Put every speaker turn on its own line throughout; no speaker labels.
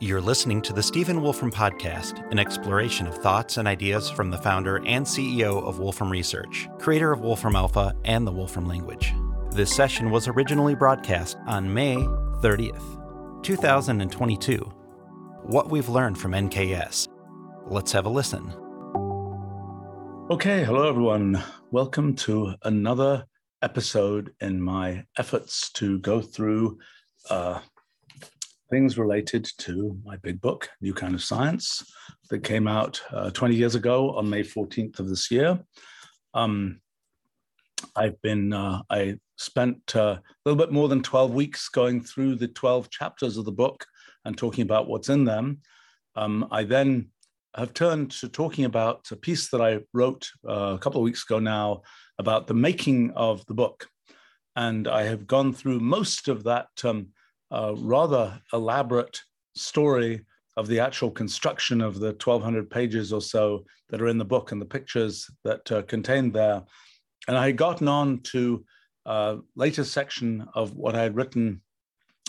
You're listening to the Stephen Wolfram Podcast, an exploration of thoughts and ideas from the founder and CEO of Wolfram Research, creator of Wolfram Alpha and the Wolfram language. This session was originally broadcast on May 30th, 2022. What we've learned from NKS. Let's have a listen.
Okay, hello everyone. Welcome to another episode in my efforts to go through uh, things related to my big book, New Kind of Science, that came out uh, 20 years ago on May 14th of this year. Um, I've been, uh, I spent uh, a little bit more than 12 weeks going through the 12 chapters of the book and talking about what's in them. Um, I then have turned to talking about a piece that I wrote uh, a couple of weeks ago now about the making of the book. And I have gone through most of that um, uh, rather elaborate story of the actual construction of the 1200 pages or so that are in the book and the pictures that uh, contained there. And I had gotten on to a uh, later section of what I had written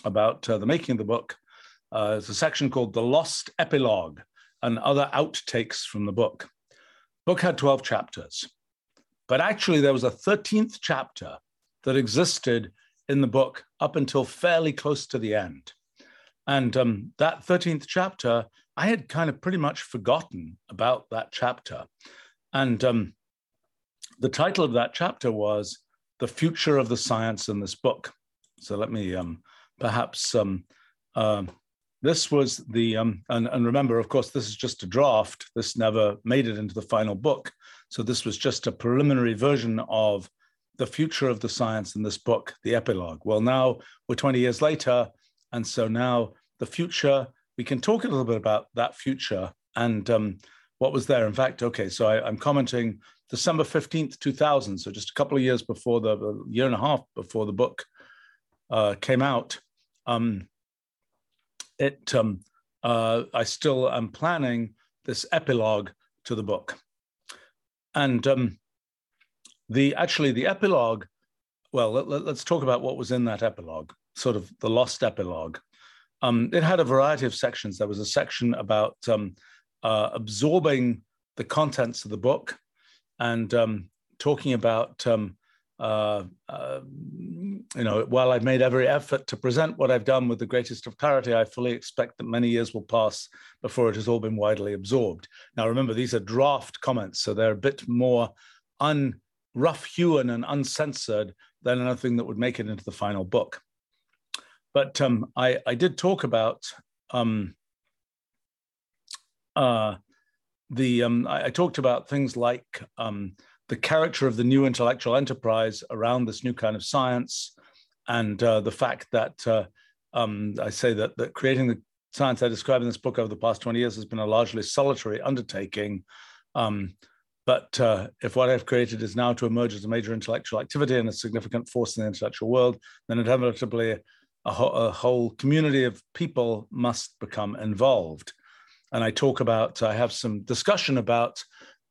about uh, the making of the book. Uh, it's a section called The Lost Epilogue and other outtakes from the book. book had 12 chapters, but actually there was a 13th chapter that existed in the book up until fairly close to the end. And um, that 13th chapter, I had kind of pretty much forgotten about that chapter. And um, the title of that chapter was The Future of the Science in This Book. So let me um, perhaps, uh, this was the, um, and, and remember, of course, this is just a draft. This never made it into the final book. So this was just a preliminary version of the future of the science in this book, the epilogue. Well, now we're 20 years later. And so now the future, we can talk a little bit about that future and um, what was there. In fact, okay, so I, am commenting December 15th, 2000. So just a couple of years before the, year and a half before the book uh, came out. Um, it, um, uh, I still am planning this epilogue to the book. And um, the actually the epilogue well let, us let, talk about what was in that epilogue sort of the lost epilogue. Um, it had a variety of sections. There was a section about um, uh, absorbing the contents of the book and um, talking about um, uh, uh, you know while i've made every effort to present what i've done with the greatest of clarity i fully expect that many years will pass before it has all been widely absorbed. Now remember these are draft comments so they're a bit more un rough hewn and uncensored than anything that would make it into the final book. But um, I, I, did talk about um, uh, the, um, I, I, talked about things like um, the character of the new intellectual enterprise around this new kind of science and uh, the fact that uh, um, I say that, that creating the science I describe in this book over the past 20 years has been a largely solitary undertaking. Um, but uh, if what I've created is now to emerge as a major intellectual activity and a significant force in the intellectual world, then inevitably a, ho- a whole community of people must become involved. And I talk about, I have some discussion about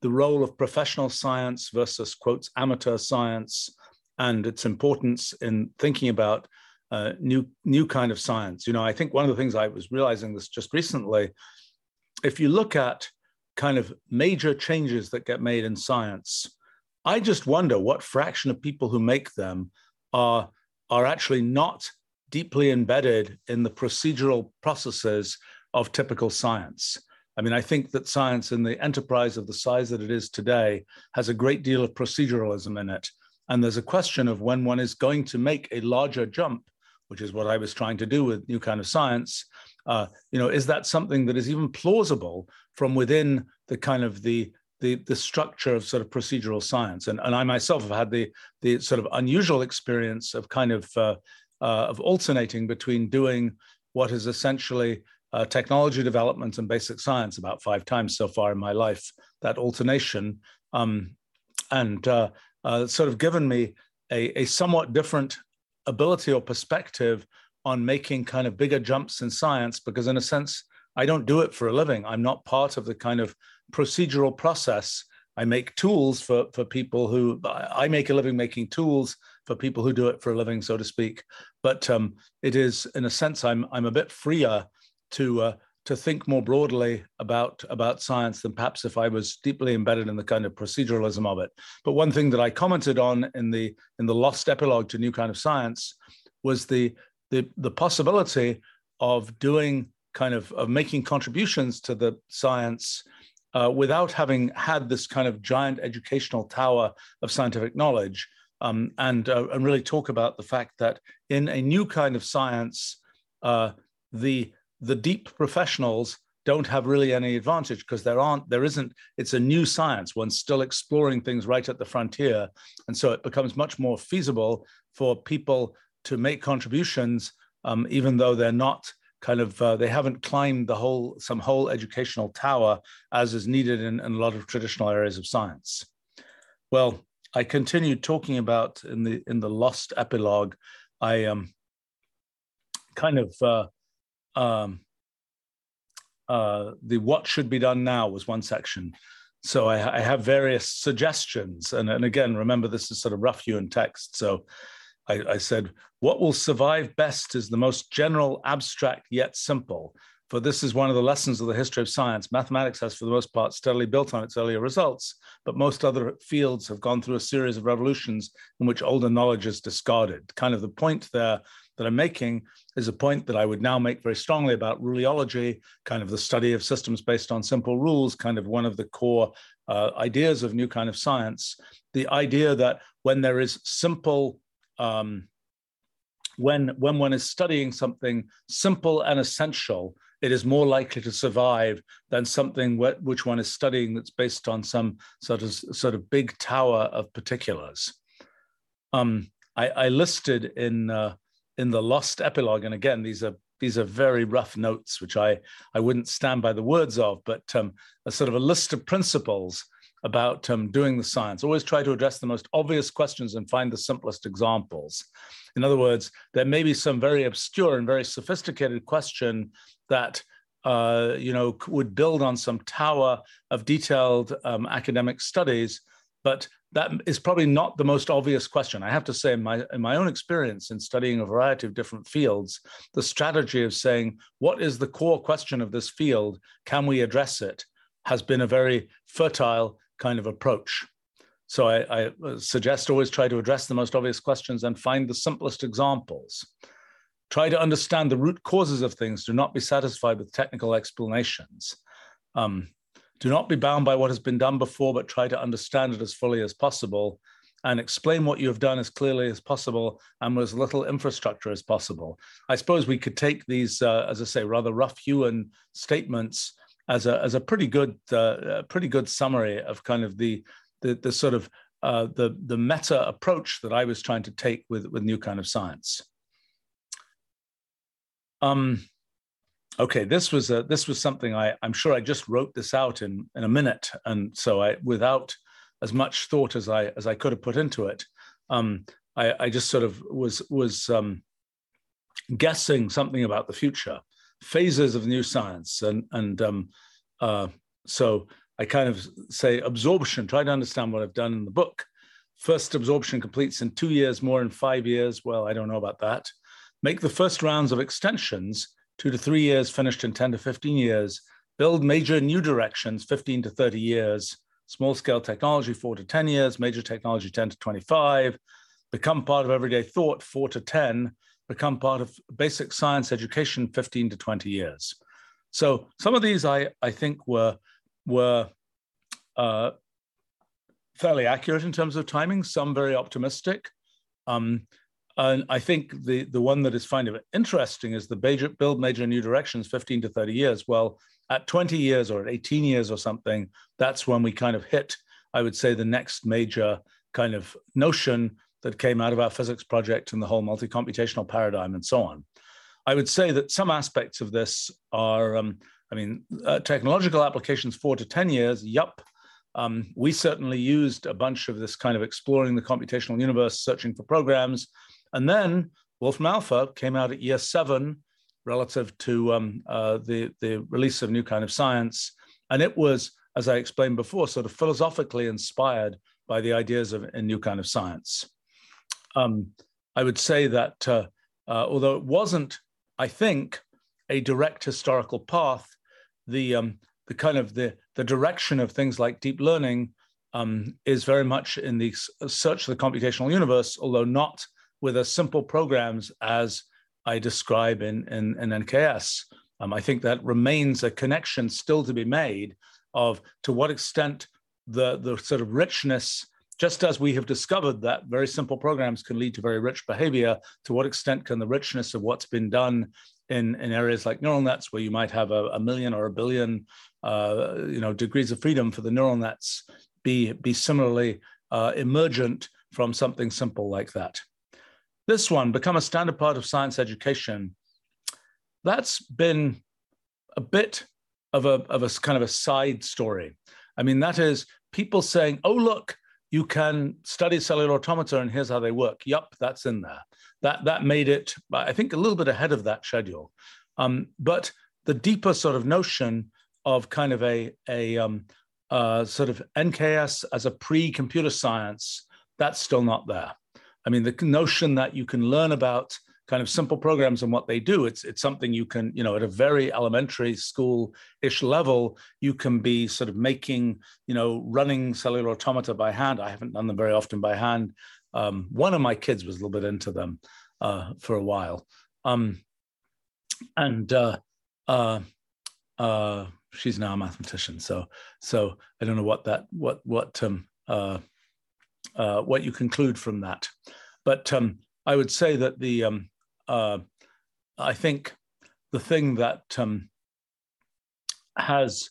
the role of professional science versus, quotes, amateur science and its importance in thinking about uh, new new kind of science. You know, I think one of the things I was realizing this just recently, if you look at kind of major changes that get made in science, I just wonder what fraction of people who make them are, are actually not deeply embedded in the procedural processes of typical science. I mean, I think that science in the enterprise of the size that it is today has a great deal of proceduralism in it. And there's a question of when one is going to make a larger jump, which is what I was trying to do with New Kind of Science, uh, you know, is that something that is even plausible from within the kind of the the, the structure of sort of procedural science? And, and I myself have had the the sort of unusual experience of kind of uh, uh, of alternating between doing what is essentially uh, technology development and basic science about five times so far in my life. That alternation um, and uh, uh, sort of given me a, a somewhat different ability or perspective on making kind of bigger jumps in science because in a sense i don't do it for a living. I'm not part of the kind of procedural process. I make tools for for people who i make a living making tools for people who do it for a living so to speak. But um, it is in a sense i'm i'm a bit freer to uh, to think more broadly about about science than perhaps if I was deeply embedded in the kind of proceduralism of it. But one thing that I commented on in the in the lost epilogue to New Kind of Science was the the the possibility of doing kind of of making contributions to the science uh, without having had this kind of giant educational tower of scientific knowledge, um, and uh, and really talk about the fact that in a new kind of science, uh, the the deep professionals don't have really any advantage because there aren't there isn't it's a new science. One's still exploring things right at the frontier and so it becomes much more feasible for people to make contributions um, even though they're not kind of uh, they haven't climbed the whole some whole educational tower as is needed in, in a lot of traditional areas of science well i continued talking about in the in the lost epilogue i um kind of uh, um, uh, the what should be done now was one section. So I, I have various suggestions. And, and, again, remember, this is sort of rough hewn text. So I, I said, what will survive best is the most general, abstract, yet simple. For this is one of the lessons of the history of science. Mathematics has, for the most part, steadily built on its earlier results, but most other fields have gone through a series of revolutions in which older knowledge is discarded. Kind of the point there that I'm making is a point that I would now make very strongly about ruleology, kind of the study of systems based on simple rules, kind of one of the core uh, ideas of new kind of science. The idea that when there is simple, um, when when one is studying something simple and essential, it is more likely to survive than something wh- which one is studying that's based on some sort of sort of big tower of particulars. Um, I, I, listed in uh, in the lost epilogue, and again, these are these are very rough notes, which I I wouldn't stand by the words of, but um, a sort of a list of principles about um, doing the science. Always try to address the most obvious questions and find the simplest examples. In other words, there may be some very obscure and very sophisticated question that uh, you know would build on some tower of detailed um, academic studies, but that is probably not the most obvious question. I have to say, in my, in my own experience in studying a variety of different fields, the strategy of saying, what is the core question of this field? Can we address it? has been a very fertile kind of approach. So I, I suggest always try to address the most obvious questions and find the simplest examples. Try to understand the root causes of things. Do not be satisfied with technical explanations. Um, do not be bound by what has been done before, but try to understand it as fully as possible and explain what you have done as clearly as possible and with as little infrastructure as possible. I suppose we could take these, uh, as I say, rather rough hewn statements as a, as a pretty good, uh, pretty good summary of kind of the, the, the sort of uh, the, the meta approach that I was trying to take with, with new kind of science. Um, okay, this was a, this was something I, I'm sure I just wrote this out in, in a minute. And so I, without as much thought as I, as I could have put into it, um, I, I just sort of was, was um, guessing something about the future, phases of new science. And, and um, uh, so I kind of say absorption, try to understand what I've done in the book. First absorption completes in two years, more in five years. Well, I don't know about that. Make the first rounds of extensions two to three years finished in 10 to 15 years, build major new directions 15 to 30 years, small scale technology four to 10 years, major technology 10 to 25, become part of everyday thought four to 10, become part of basic science education 15 to 20 years. So some of these I, I think were, were uh, fairly accurate in terms of timing, some very optimistic. Um, and I think the, the one that is kind of interesting is the major, build major new directions 15 to 30 years. Well, at 20 years or at 18 years or something, that's when we kind of hit, I would say, the next major kind of notion that came out of our physics project and the whole multi-computational paradigm and so on. I would say that some aspects of this are, um, I mean, uh, technological applications four to 10 years, yup. Um, we certainly used a bunch of this kind of exploring the computational universe, searching for programs, and then Wolfram Alpha came out at year seven relative to um, uh, the, the release of New Kind of Science. And it was, as I explained before, sort of philosophically inspired by the ideas of a New Kind of Science. Um, I would say that uh, uh, although it wasn't, I think, a direct historical path, the um, the kind of the the direction of things like deep learning um, is very much in the search of the computational universe, although not with as simple programs as I describe in, in, in NKS. Um, I think that remains a connection still to be made of to what extent the, the sort of richness, just as we have discovered that very simple programs can lead to very rich behavior, to what extent can the richness of what's been done in, in areas like neural nets, where you might have a, a million or a billion uh, you know, degrees of freedom for the neural nets, be, be similarly uh, emergent from something simple like that. This one, become a standard part of science education, that's been a bit of a, of a kind of a side story. I mean, that is people saying, oh, look, you can study cellular automata and here's how they work. Yup, that's in there. That, that made it, I think, a little bit ahead of that schedule. Um, but the deeper sort of notion of kind of a, a um, uh, sort of NKS as a pre-computer science, that's still not there. I mean, the notion that you can learn about kind of simple programs and what they do, it's it's something you can, you know, at a very elementary school-ish level, you can be sort of making, you know, running cellular automata by hand. I haven't done them very often by hand. Um, one of my kids was a little bit into them uh, for a while, um, and uh, uh, uh she's now a mathematician. So so I don't know what that what what um, uh, uh, what you conclude from that, but um, I would say that the um, uh, I think the thing that um, has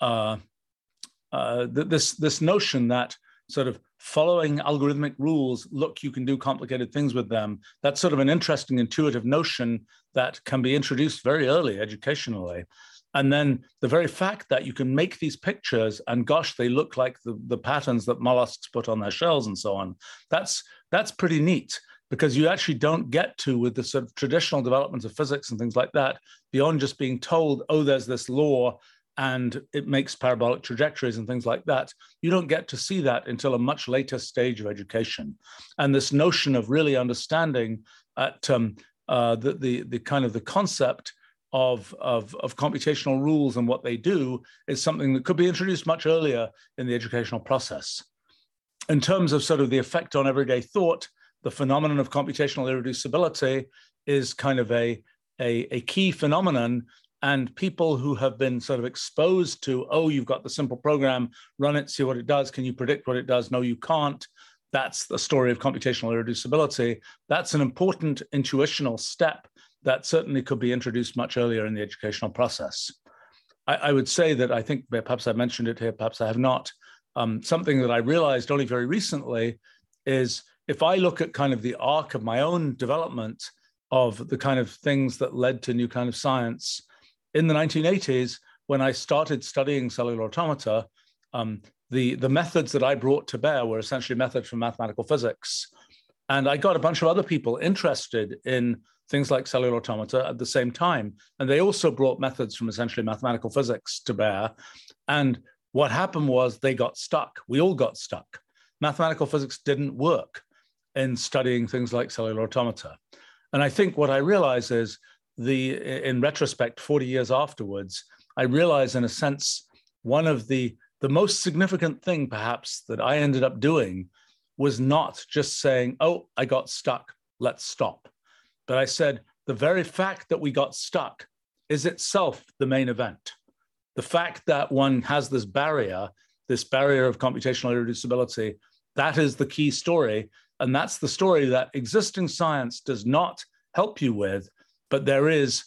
uh, uh, th- this this notion that sort of following algorithmic rules, look, you can do complicated things with them. That's sort of an interesting intuitive notion that can be introduced very early educationally. And then the very fact that you can make these pictures and gosh, they look like the, the patterns that mollusks put on their shells and so on, that's, that's pretty neat because you actually don't get to with the sort of traditional developments of physics and things like that beyond just being told, oh, there's this law and it makes parabolic trajectories and things like that. You don't get to see that until a much later stage of education. And this notion of really understanding at um, uh, the, the, the kind of the concept of, of, of computational rules and what they do is something that could be introduced much earlier in the educational process. In terms of sort of the effect on everyday thought, the phenomenon of computational irreducibility is kind of a, a, a key phenomenon and people who have been sort of exposed to, oh, you've got the simple program, run it, see what it does. Can you predict what it does? No, you can't. That's the story of computational irreducibility. That's an important intuitional step that certainly could be introduced much earlier in the educational process. I, I would say that I think perhaps I mentioned it here, perhaps I have not. Um, something that I realized only very recently is if I look at kind of the arc of my own development of the kind of things that led to new kind of science in the 1980s, when I started studying cellular automata, um, the, the methods that I brought to bear were essentially methods from mathematical physics. And I got a bunch of other people interested in things like cellular automata at the same time. And they also brought methods from essentially mathematical physics to bear. And what happened was they got stuck. We all got stuck. Mathematical physics didn't work in studying things like cellular automata. And I think what I realize is the in retrospect 40 years afterwards i realize in a sense one of the the most significant thing perhaps that i ended up doing was not just saying oh i got stuck let's stop but i said the very fact that we got stuck is itself the main event the fact that one has this barrier this barrier of computational irreducibility that is the key story and that's the story that existing science does not help you with but there is,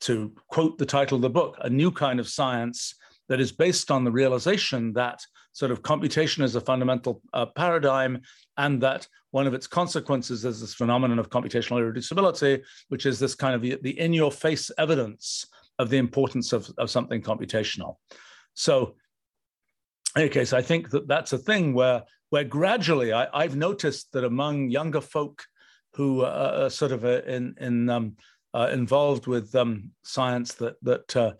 to quote the title of the book, a new kind of science that is based on the realization that sort of computation is a fundamental uh, paradigm and that one of its consequences is this phenomenon of computational irreducibility, which is this kind of the, the in your face evidence of the importance of, of something computational. So, in any case, I think that that's a thing where, where gradually I, have noticed that among younger folk who are sort of uh, in, in um, uh, involved with um, science that that uh,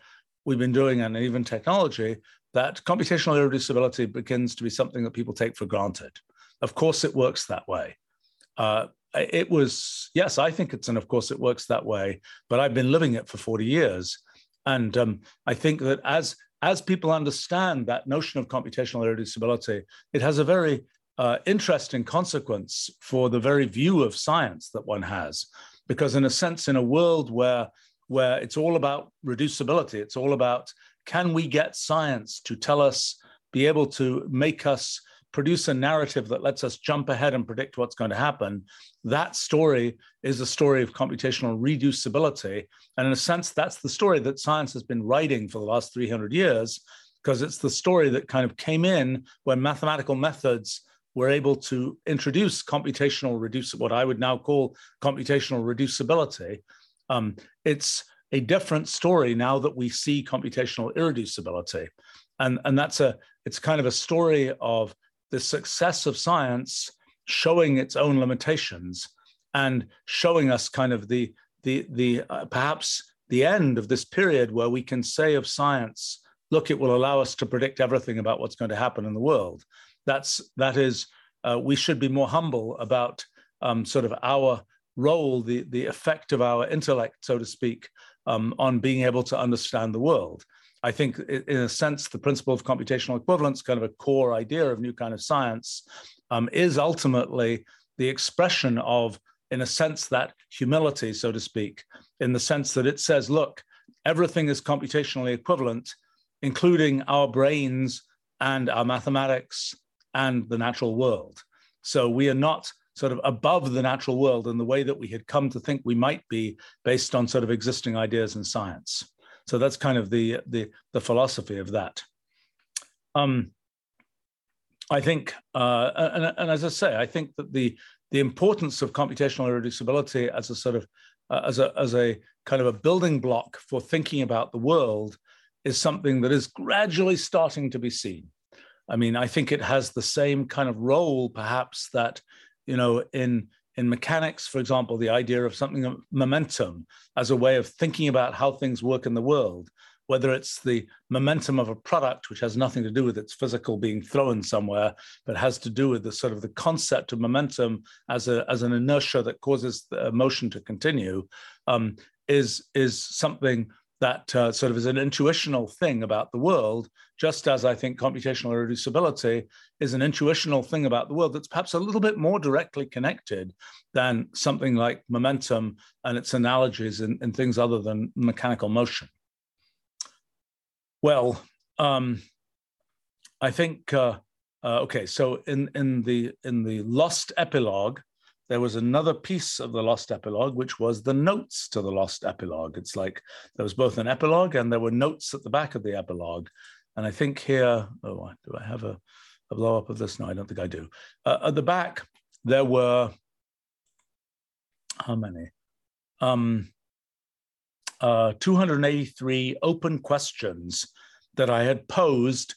we've been doing and even technology, that computational irreducibility begins to be something that people take for granted. Of course, it works that way. Uh, it was yes, I think it's and of course it works that way. But I've been living it for forty years, and um, I think that as as people understand that notion of computational irreducibility, it has a very uh, interesting consequence for the very view of science that one has, because in a sense, in a world where where it's all about reducibility, it's all about can we get science to tell us, be able to make us produce a narrative that lets us jump ahead and predict what's going to happen. That story is a story of computational reducibility. And in a sense, that's the story that science has been writing for the last 300 years, because it's the story that kind of came in when mathematical methods were able to introduce computational reduce what I would now call computational reducibility. Um, it's a different story now that we see computational irreducibility. And, and that's a it's kind of a story of the success of science showing its own limitations and showing us kind of the the the uh, perhaps the end of this period where we can say of science look it will allow us to predict everything about what's going to happen in the world. That's that is uh, we should be more humble about um, sort of our role the the effect of our intellect so to speak um, on being able to understand the world I think, in a sense, the principle of computational equivalence, kind of a core idea of new kind of science, um, is ultimately the expression of, in a sense, that humility, so to speak, in the sense that it says, look, everything is computationally equivalent, including our brains and our mathematics and the natural world. So we are not sort of above the natural world in the way that we had come to think we might be based on sort of existing ideas in science. So that's kind of the the, the philosophy of that. Um, I think, uh, and, and, as I say, I think that the the importance of computational irreducibility as a sort of uh, as a as a kind of a building block for thinking about the world is something that is gradually starting to be seen. I mean, I think it has the same kind of role, perhaps that you know in in mechanics, for example, the idea of something momentum as a way of thinking about how things work in the world, whether it's the momentum of a product, which has nothing to do with its physical being thrown somewhere, but has to do with the sort of the concept of momentum as a as an inertia that causes the motion to continue, um, is is something that uh, sort of is an intuitional thing about the world, just as I think computational irreducibility is an intuitional thing about the world that's perhaps a little bit more directly connected than something like momentum and its analogies in, in things other than mechanical motion. Well, um, I think uh, uh, okay. So in in the in the lost epilogue, there was another piece of the lost epilogue, which was the notes to the lost epilogue. It's like there was both an epilogue and there were notes at the back of the epilogue. And I think here, oh, do I have a, a blow up of this? No, I don't think I do. Uh, at the back, there were how many? Um, uh, 283 open questions that I had posed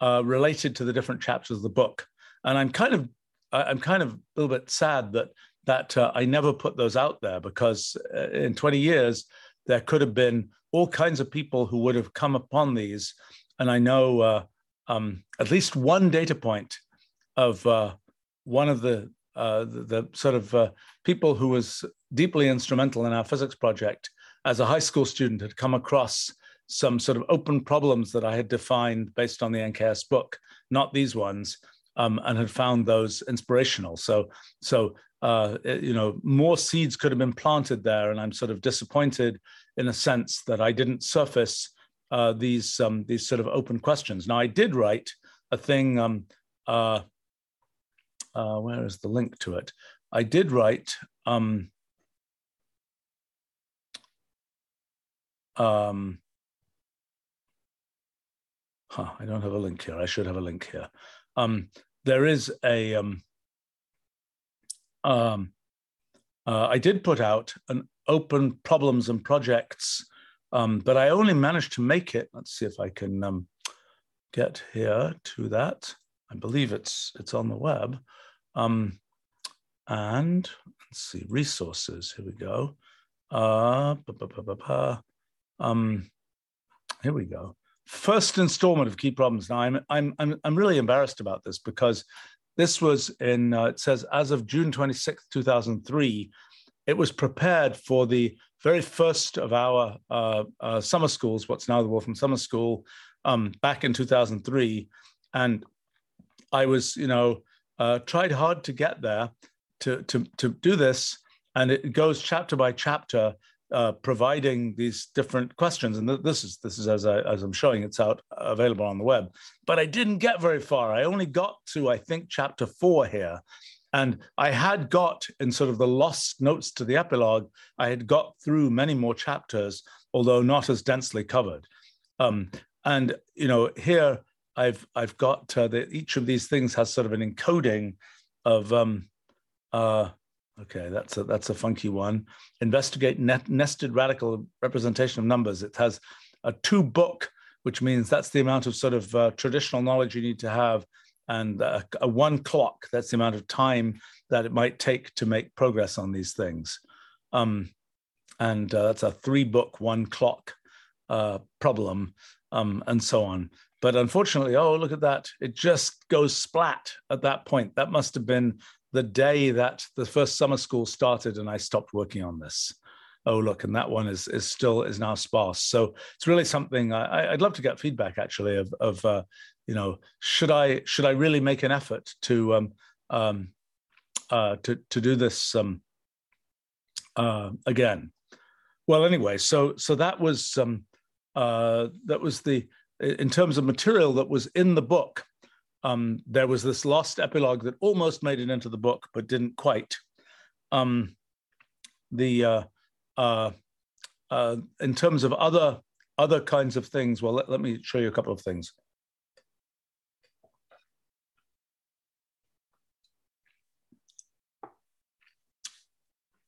uh, related to the different chapters of the book. And I'm kind of I'm kind of a little bit sad that that uh, I never put those out there because uh, in 20 years there could have been all kinds of people who would have come upon these, and I know uh, um, at least one data point of uh, one of the, uh, the, the sort of uh, people who was deeply instrumental in our physics project as a high school student had come across some sort of open problems that I had defined based on the NKS book, not these ones um, and had found those inspirational. So, so uh, you know, more seeds could have been planted there, and I'm sort of disappointed in a sense that I didn't surface uh, these um, these sort of open questions. Now, I did write a thing. Um, uh, uh where is the link to it? I did write. Um, um, huh, I don't have a link here. I should have a link here. Um, there is a um, um, uh, I did put out an open problems and projects, um, but I only managed to make it. Let's see if I can um, get here to that. I believe it's it's on the web. Um, and let's see resources. Here we go. Uh, um, here we go first installment of Key Problems. Now, I'm, I'm, I'm, I'm really embarrassed about this because this was in, uh, it says, as of June 26, 2003, it was prepared for the very first of our uh, uh, summer schools, what's now the Wolfram Summer School, um, back in 2003. And I was, you know, uh, tried hard to get there to, to, to do this. And it goes chapter by chapter uh, providing these different questions. And this is this is as I as I'm showing, it's out available on the web. But I didn't get very far. I only got to I think chapter four here, and I had got in sort of the lost notes to the epilogue. I had got through many more chapters, although not as densely covered. Um, and you know here I've I've got uh, that each of these things has sort of an encoding of um, uh, Okay, that's a that's a funky one. Investigate net, nested radical representation of numbers. It has a two book, which means that's the amount of sort of uh, traditional knowledge you need to have, and a, a, one clock. That's the amount of time that it might take to make progress on these things. Um, and uh, that's a three book, one clock uh, problem, um, and so on. But unfortunately, oh look at that! It just goes splat at that point. That must have been the day that the first summer school started and I stopped working on this. Oh, look, and that one is is still is now sparse. So it's really something I, would love to get feedback actually of of uh, you know should I should I really make an effort to um, um, uh, to to do this um, uh, again? Well, anyway, so so that was um, uh, that was the in terms of material that was in the book um, there was this lost epilogue that almost made it into the book, but didn't quite. Um, the uh, uh, uh, in terms of other other kinds of things, well, let, let me show you a couple of things.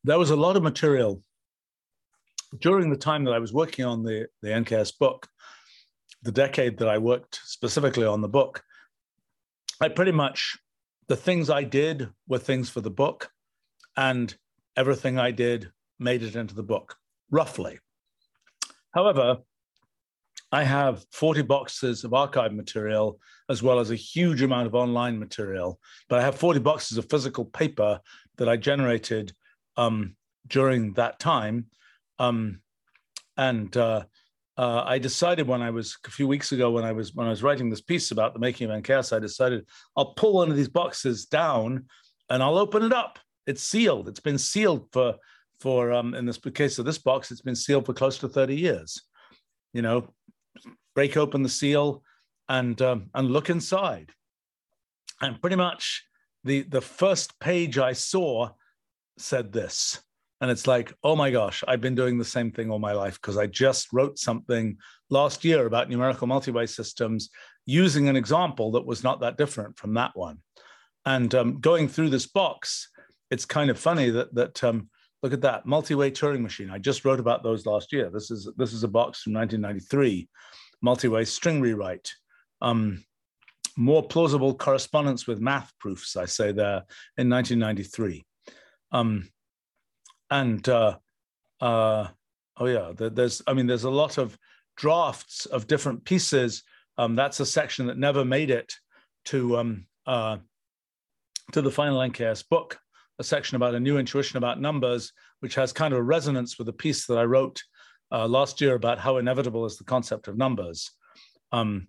There was a lot of material during the time that I was working on the, the NKS book, the decade that I worked specifically on the book, I pretty much, the things I did were things for the book, and everything I did made it into the book, roughly. However, I have 40 boxes of archive material as well as a huge amount of online material. But I have 40 boxes of physical paper that I generated um, during that time. Um, and uh, uh, I decided when I was a few weeks ago when I was when I was writing this piece about the making of NKS, I decided I'll pull one of these boxes down and I'll open it up. It's sealed. It's been sealed for for um, in this case of this box, it's been sealed for close to 30 years. You know, break open the seal and um, and look inside. And pretty much the the first page I saw said this and it's like, oh my gosh, I've been doing the same thing all my life because I just wrote something last year about numerical multi-way systems using an example that was not that different from that one. And um, going through this box, it's kind of funny that that um, look at that multi-way Turing machine. I just wrote about those last year. This is this is a box from 1993, multi-way string rewrite. Um, more plausible correspondence with math proofs, I say there in 1993. Um, and uh, uh, oh yeah, there's I mean there's a lot of drafts of different pieces. Um, that's a section that never made it to um, uh, to the final NKS book, a section about a new intuition about numbers, which has kind of a resonance with a piece that I wrote uh, last year about how inevitable is the concept of numbers. Um,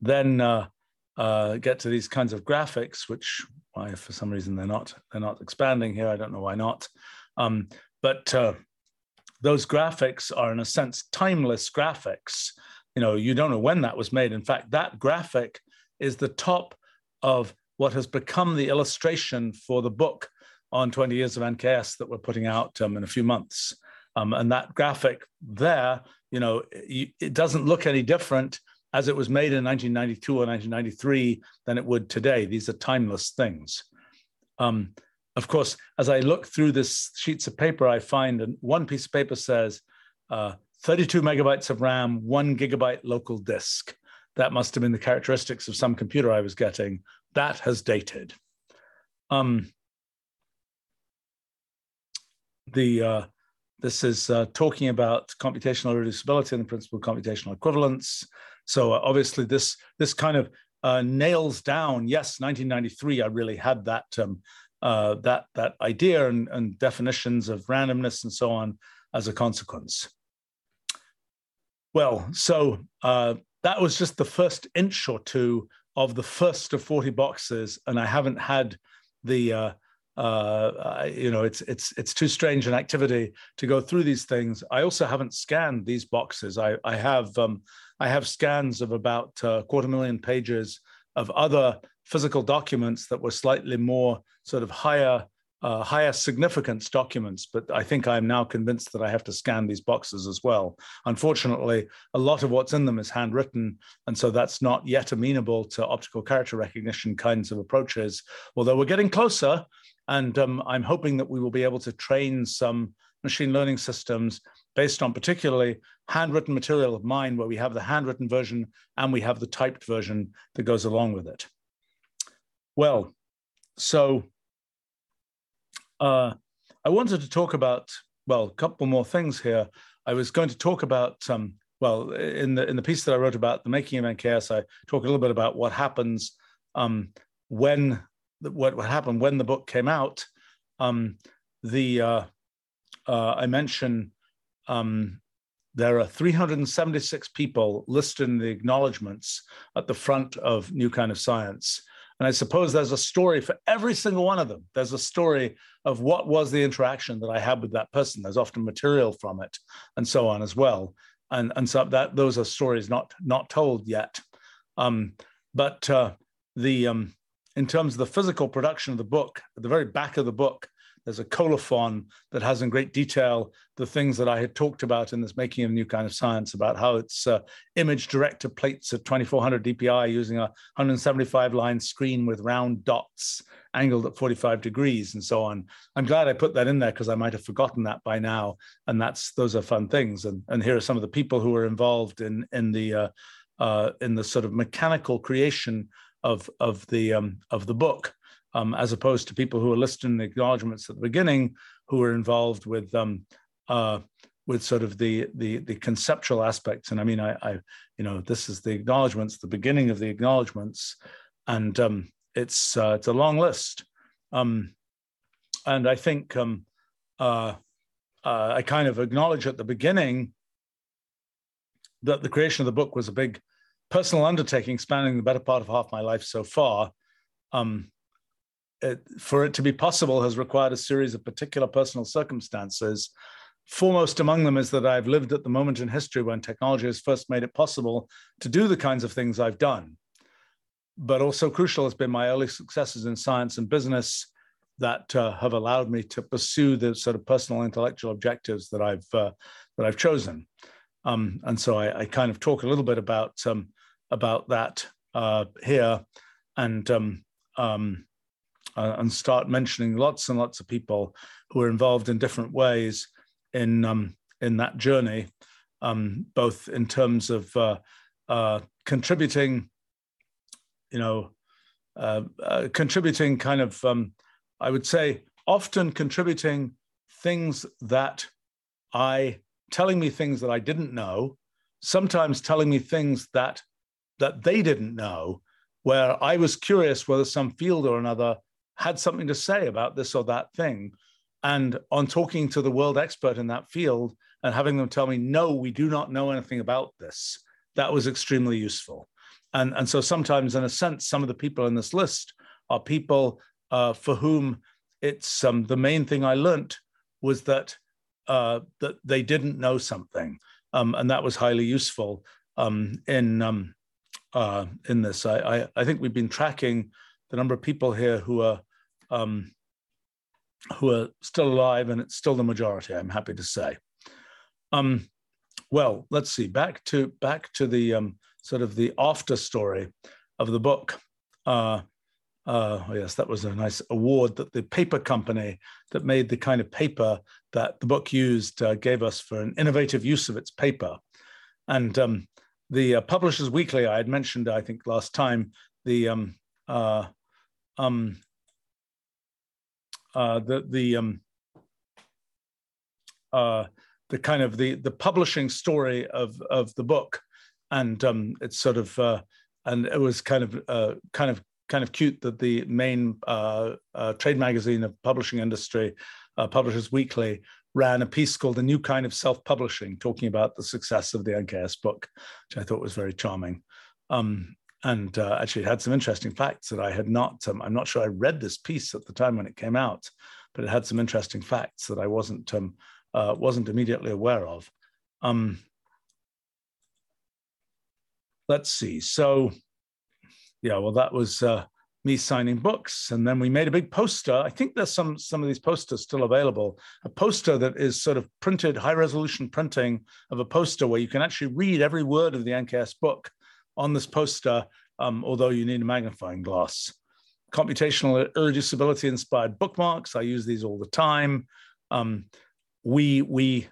then uh, uh, get to these kinds of graphics, which why for some reason they're not they're not expanding here. I don't know why not. Um, but uh, those graphics are, in a sense, timeless graphics. You know, you don't know when that was made. In fact, that graphic is the top of what has become the illustration for the book on 20 years of NKS that we're putting out um, in a few months. Um, and that graphic there, you know, it doesn't look any different as it was made in 1992 or 1993 than it would today. These are timeless things. Um, of course, as I look through this sheets of paper, I find and one piece of paper says uh, 32 megabytes of RAM, one gigabyte local disk. That must have been the characteristics of some computer I was getting. That has dated. Um, the uh, this is uh, talking about computational reducibility and the principle of computational equivalence. So uh, obviously, this this kind of uh, nails down. Yes, 1993, I really had that um, uh, that that idea and, and definitions of randomness and so on as a consequence. Well, so uh, that was just the first inch or two of the first of 40 boxes, and I haven't had the uh, uh, you know, it's it's it's too strange an activity to go through these things. I also haven't scanned these boxes. I I have um, I have scans of about a uh, quarter million pages of other physical documents that were slightly more sort of higher uh, higher significance documents, but I think I'm now convinced that I have to scan these boxes as well. Unfortunately, a lot of what's in them is handwritten, and so that's not yet amenable to optical character recognition kinds of approaches, although we're getting closer. And um, I'm hoping that we will be able to train some machine learning systems based on particularly handwritten material of mine, where we have the handwritten version and we have the typed version that goes along with it. Well, so uh, I wanted to talk about, well, a couple more things here. I was going to talk about, um, well, in the in the piece that I wrote about the making of NKS, I talk a little bit about what happens um, when what, what happened when the book came out. Um, the uh, uh, I mentioned um, there are 376 people listed in the acknowledgments at the front of New Kind of Science. And I suppose there's a story for every single one of them. There's a story of what was the interaction that I had with that person. There's often material from it and so on as well. And, and so that those are stories not, not told yet. Um, but uh, the, um, in terms of the physical production of the book, at the very back of the book, there's a colophon that has in great detail the things that I had talked about in this making of a new kind of science about how it's uh, image direct to plates at 2400 DPI using a 175 line screen with round dots angled at 45 degrees and so on. I'm glad I put that in there because I might have forgotten that by now. And that's those are fun things. And, and here are some of the people who were involved in in the uh, uh, in the sort of mechanical creation of of the um, of the book, um, as opposed to people who are listed in the acknowledgments at the beginning, who are involved with um, uh, with sort of the, the the conceptual aspects. And I mean, I, I you know, this is the acknowledgments, the beginning of the acknowledgments, and um, it's uh, it's a long list. Um, and I think um, uh, uh, I kind of acknowledge at the beginning that the creation of the book was a big personal undertaking spanning the better part of half my life so far, um, it, for it to be possible has required a series of particular personal circumstances. Foremost among them is that I've lived at the moment in history when technology has first made it possible to do the kinds of things I've done. But also crucial has been my early successes in science and business that uh, have allowed me to pursue the sort of personal intellectual objectives that I've uh, that I've chosen. Um, and so I, I, kind of talk a little bit about um, about that uh, here, and um, um, uh, and start mentioning lots and lots of people who are involved in different ways in um, in that journey, um, both in terms of uh, uh, contributing, you know, uh, uh, contributing kind of, um, I would say, often contributing things that I telling me things that I didn't know, sometimes telling me things that that they didn't know, where I was curious whether some field or another had something to say about this or that thing. And on talking to the world expert in that field and having them tell me, no, we do not know anything about this, that was extremely useful. And, and so sometimes, in a sense, some of the people in this list are people uh, for whom it's um, the main thing I learned was that uh, that they didn't know something, um, and that was highly useful um, in um, uh, in this. I, I, I, think we've been tracking the number of people here who are um, who are still alive, and it's still the majority. I'm happy to say. Um, well, let's see. Back to back to the um, sort of the after story of the book. Uh, uh, oh yes, that was a nice award that the paper company that made the kind of paper that the book used uh, gave us for an innovative use of its paper. And um, the uh, Publishers Weekly, I had mentioned, I think last time, the um, uh, um, uh, the the um, uh, the kind of the the publishing story of of the book, and um, it's sort of uh, and it was kind of uh, kind of kind of cute that the main uh, uh, trade magazine of publishing industry, uh, Publishers Weekly, ran a piece called "A New Kind of Self-Publishing," talking about the success of the NKS book, which I thought was very charming. Um, and uh, actually, it had some interesting facts that I had not. Um, I'm not sure I read this piece at the time when it came out, but it had some interesting facts that I wasn't um, uh, wasn't immediately aware of. Um, let's see. So, yeah, well, that was uh, me signing books, and then we made a big poster. I think there's some some of these posters still available. A poster that is sort of printed, high resolution printing of a poster where you can actually read every word of the NKS book on this poster, um, although you need a magnifying glass. Computational irreducibility inspired bookmarks. I use these all the time. Um, we we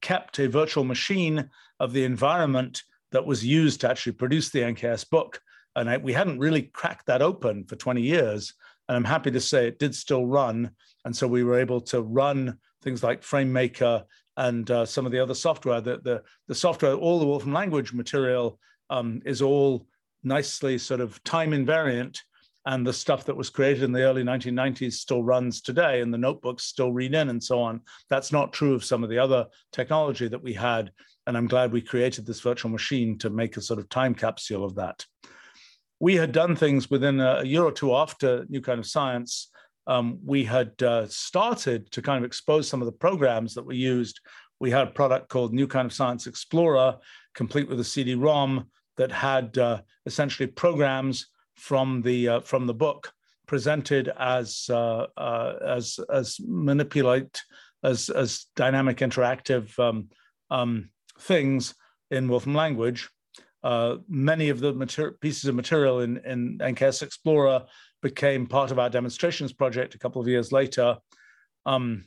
kept a virtual machine of the environment that was used to actually produce the NKS book. And I, we hadn't really cracked that open for 20 years. And I'm happy to say it did still run. And so we were able to run things like FrameMaker and uh, some of the other software. The, the, the software, all the Wolfram language material um, is all nicely sort of time invariant and the stuff that was created in the early 1990s still runs today and the notebooks still read in and so on. That's not true of some of the other technology that we had and i'm glad we created this virtual machine to make a sort of time capsule of that. We had done things within a, year or two after new kind of science. Um, we had uh, started to kind of expose some of the programs that we used we had a product called new kind of science explorer complete with a cd-rom that had uh, essentially programs from the uh, from the book presented as uh, uh, as as manipulate as as dynamic interactive um, um, things in Wolfram language. Uh, many of the pieces of material in, in NKS Explorer became part of our demonstrations project a couple of years later. Um,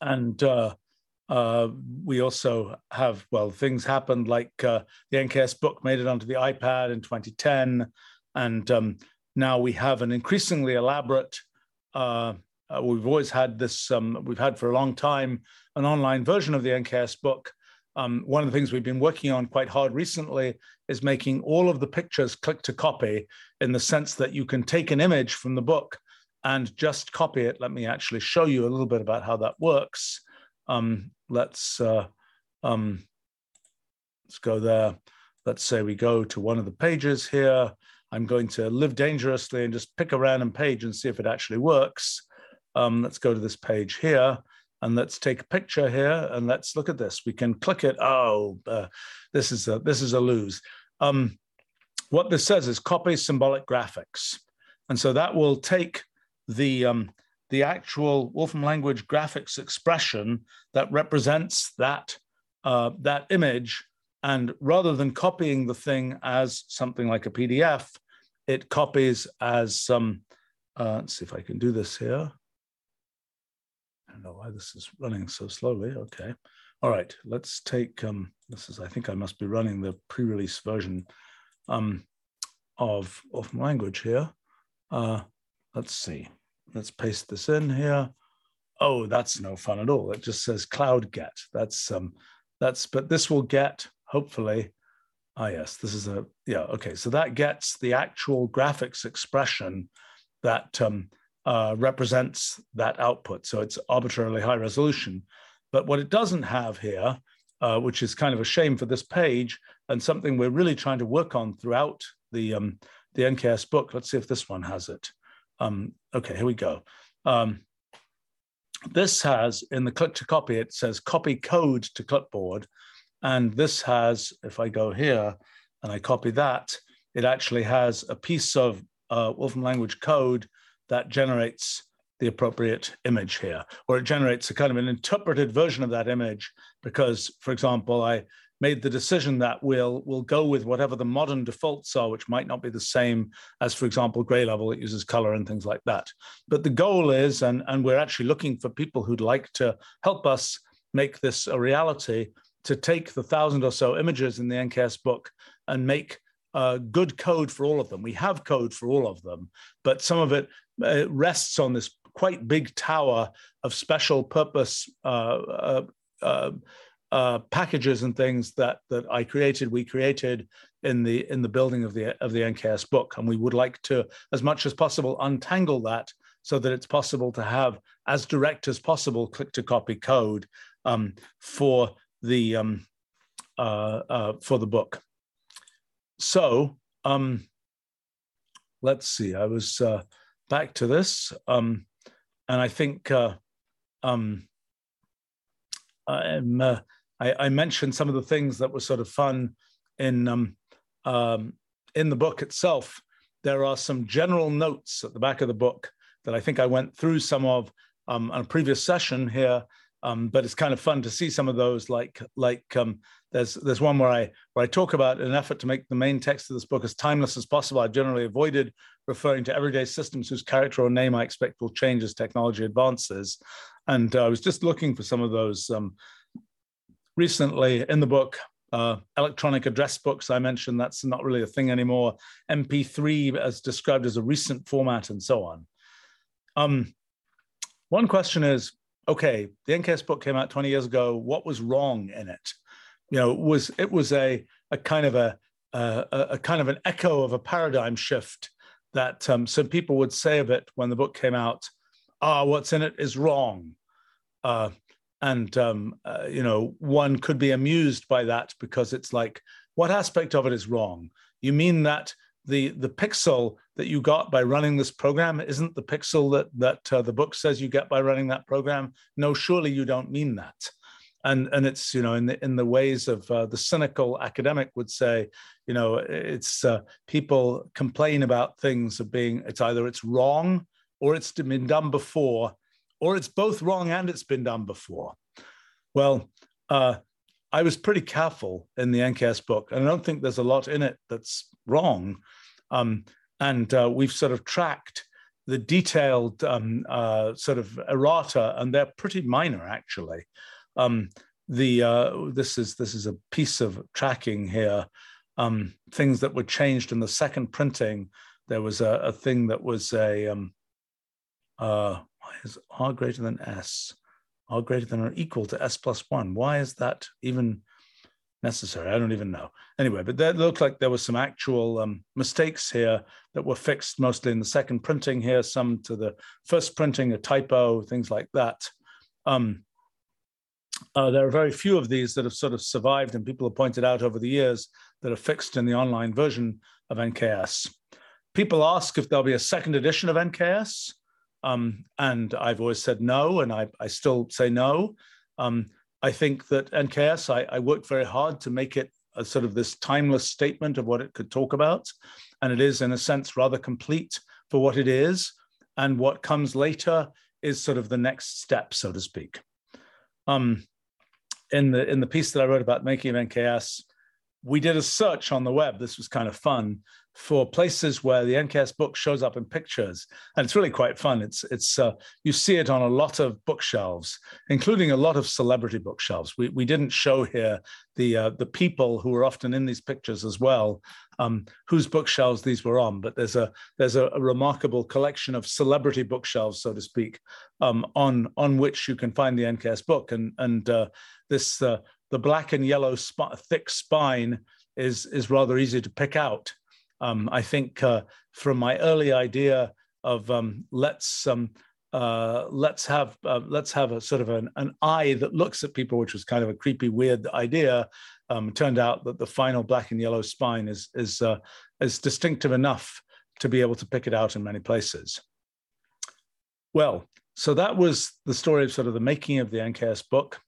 and uh, uh, we also have, well, things happened like uh, the NKS book made it onto the iPad in 2010. And um, now we have an increasingly elaborate, uh, uh we've always had this, um, we've had for a long time, an online version of the NKS book. Um, one of the things we've been working on quite hard recently is making all of the pictures click to copy in the sense that you can take an image from the book and just copy it. Let me actually show you a little bit about how that works. Um, let's uh, um, let's go there. Let's say we go to one of the pages here. I'm going to live dangerously and just pick a random page and see if it actually works. Um, let's go to this page here and let's take a picture here and let's look at this. We can click it. Oh, uh, this is a this is a lose. Um, what this says is copy symbolic graphics, and so that will take the um, the actual Wolfram language graphics expression that represents that, uh, that image. And rather than copying the thing as something like a PDF, it copies as some, uh, let's see if I can do this here. I don't know why this is running so slowly. Okay. All right, let's take, um, this is, I think I must be running the pre-release version um, of, of language here. Uh, let's see. Let's paste this in here. Oh, that's no fun at all. It just says cloud get. That's um, that's but this will get hopefully. Ah, yes, this is a yeah. Okay, so that gets the actual graphics expression that um, uh, represents that output. So it's arbitrarily high resolution. But what it doesn't have here, uh, which is kind of a shame for this page, and something we're really trying to work on throughout the um, the NKS book. Let's see if this one has it. Um, okay, here we go. Um, this has, in the click to copy, it says copy code to clipboard. And this has, if I go here and I copy that, it actually has a piece of uh, Wolfram language code that generates the appropriate image here, or it generates a kind of an interpreted version of that image. Because, for example, I made the decision that we'll, we'll go with whatever the modern defaults are, which might not be the same as, for example, gray level, it uses color and things like that. But the goal is, and, and we're actually looking for people who'd like to help us make this a reality, to take the thousand or so images in the NKS book and make uh, good code for all of them. We have code for all of them, but some of it uh, rests on this quite big tower of special purpose uh, uh, packages and things that that I created, we created in the in the building of the of the NKS book, and we would like to, as much as possible, untangle that so that it's possible to have as direct as possible click to copy code um, for the um, uh, uh, for the book. So um, let's see. I was uh, back to this, um, and I think uh, um, I'm uh, I, I, mentioned some of the things that were sort of fun in um, um, in the book itself. There are some general notes at the back of the book that I think I went through some of um, on a previous session here. Um, but it's kind of fun to see some of those. Like like um, there's there's one where I where I talk about an effort to make the main text of this book as timeless as possible. I've generally avoided referring to everyday systems whose character or name I expect will change as technology advances. And uh, I was just looking for some of those um, recently in the book. Uh, electronic address books, I mentioned that's not really a thing anymore. MP3 as described as a recent format and so on. Um, one question is, okay, the NKS book came out 20 years ago. What was wrong in it? You know, it was it was a a kind of a a, a kind of an echo of a paradigm shift that um, some people would say of it when the book came out. Ah, what's in it is wrong. Uh, and um, uh, you know, one could be amused by that because it's like, what aspect of it is wrong? You mean that the the pixel that you got by running this program isn't the pixel that that uh, the book says you get by running that program no surely you don't mean that and and it's you know in the in the ways of uh, the cynical academic would say you know it's uh, people complain about things of being it's either it's wrong or it's been done before or it's both wrong and it's been done before well uh, I was pretty careful in the NKS book, and I don't think there's a lot in it that's wrong. Um, and uh, we've sort of tracked the detailed um, uh, sort of errata, and they're pretty minor actually. Um, the uh, this is this is a piece of tracking here. Um, things that were changed in the second printing. There was a, a thing that was a um, uh, is R greater than S? R greater than or equal to S plus one. Why is that even necessary? I don't even know. Anyway, but that looked like there was some actual um, mistakes here that were fixed mostly in the second printing here, some to the first printing, a typo, things like that. Um, uh, there are very few of these that have sort of survived, and people have pointed out over the years that are fixed in the online version of NKS. People ask if there'll be a second edition of NKS. Um, and I've always said no, and I, I still say no. Um, I think that NKS, I, I, worked very hard to make it a sort of this timeless statement of what it could talk about. And it is, in a sense, rather complete for what it is. And what comes later is sort of the next step, so to speak. Um, in the in the piece that I wrote about making NKS, we did a search on the web. This was kind of fun for places where the NKS book shows up in pictures, and it's really quite fun. It's it's uh, you see it on a lot of bookshelves, including a lot of celebrity bookshelves. We we didn't show here the uh, the people who were often in these pictures as well, um, whose bookshelves these were on. But there's a there's a, a remarkable collection of celebrity bookshelves, so to speak, um, on on which you can find the NKS book, and and uh, this uh, the black and yellow sp- thick spine is is rather easy to pick out. Um, I think uh, from my early idea of um, let's um, uh, let's have uh, let's have a sort of an, an eye that looks at people, which was kind of a creepy, weird idea. Um, turned out that the final black and yellow spine is is uh, is distinctive enough to be able to pick it out in many places. Well, so that was the story of sort of the making of the NKS book.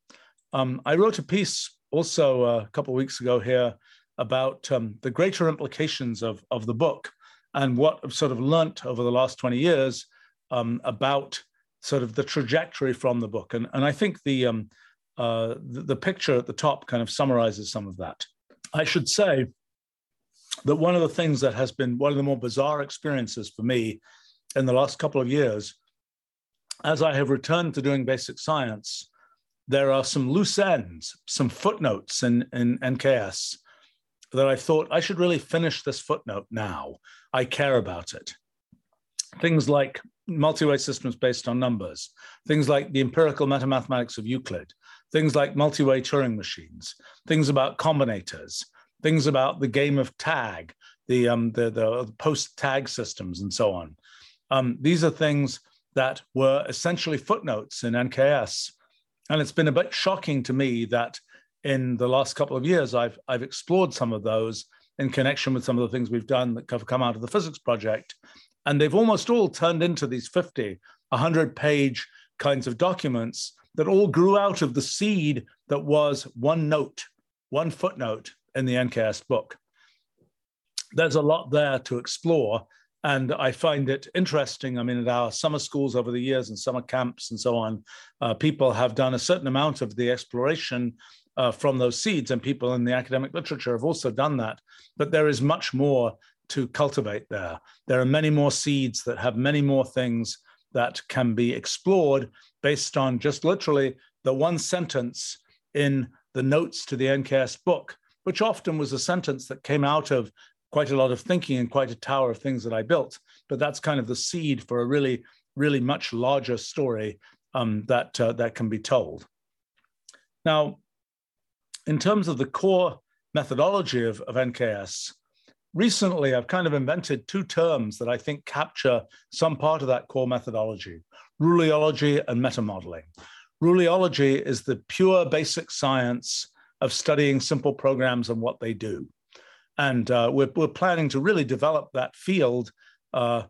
Um, I wrote a piece also uh, a couple of weeks ago here about um, the greater implications of, of the book and what I've sort of learnt over the last 20 years um, about sort of the trajectory from the book. And, and I think the, um, uh, the, the picture at the top kind of summarizes some of that. I should say that one of the things that has been one of the more bizarre experiences for me in the last couple of years, as I have returned to doing basic science, there are some loose ends, some footnotes in, in NKS that I thought I should really finish this footnote now. I care about it. Things like multi-way systems based on numbers, things like the empirical metamathematics of Euclid, things like multi-way Turing machines, things about combinators, things about the game of tag, the um, the, the post-tag systems, and so on. Um, these are things that were essentially footnotes in NKS, and it's been a bit shocking to me that in the last couple of years I've I've explored some of those in connection with some of the things we've done that have come out of the physics project, and they've almost all turned into these 50, 100 page kinds of documents that all grew out of the seed that was one note, one footnote in the NKS book. There's a lot there to explore. And I find it interesting. I mean, at our summer schools over the years and summer camps and so on, uh, people have done a certain amount of the exploration uh, from those seeds, and people in the academic literature have also done that. But there is much more to cultivate there. There are many more seeds that have many more things that can be explored based on just literally the one sentence in the notes to the NKS book, which often was a sentence that came out of quite a lot of thinking and quite a tower of things that I built. But that's kind of the seed for a really, really much larger story um, that uh, that can be told. Now, in terms of the core methodology of, of NKS, recently I've kind of invented two terms that I think capture some part of that core methodology ruliology and metamodeling. Ruliology is the pure basic science of studying simple programs and what they do. And uh, we're, we're planning to really develop that field. Uh,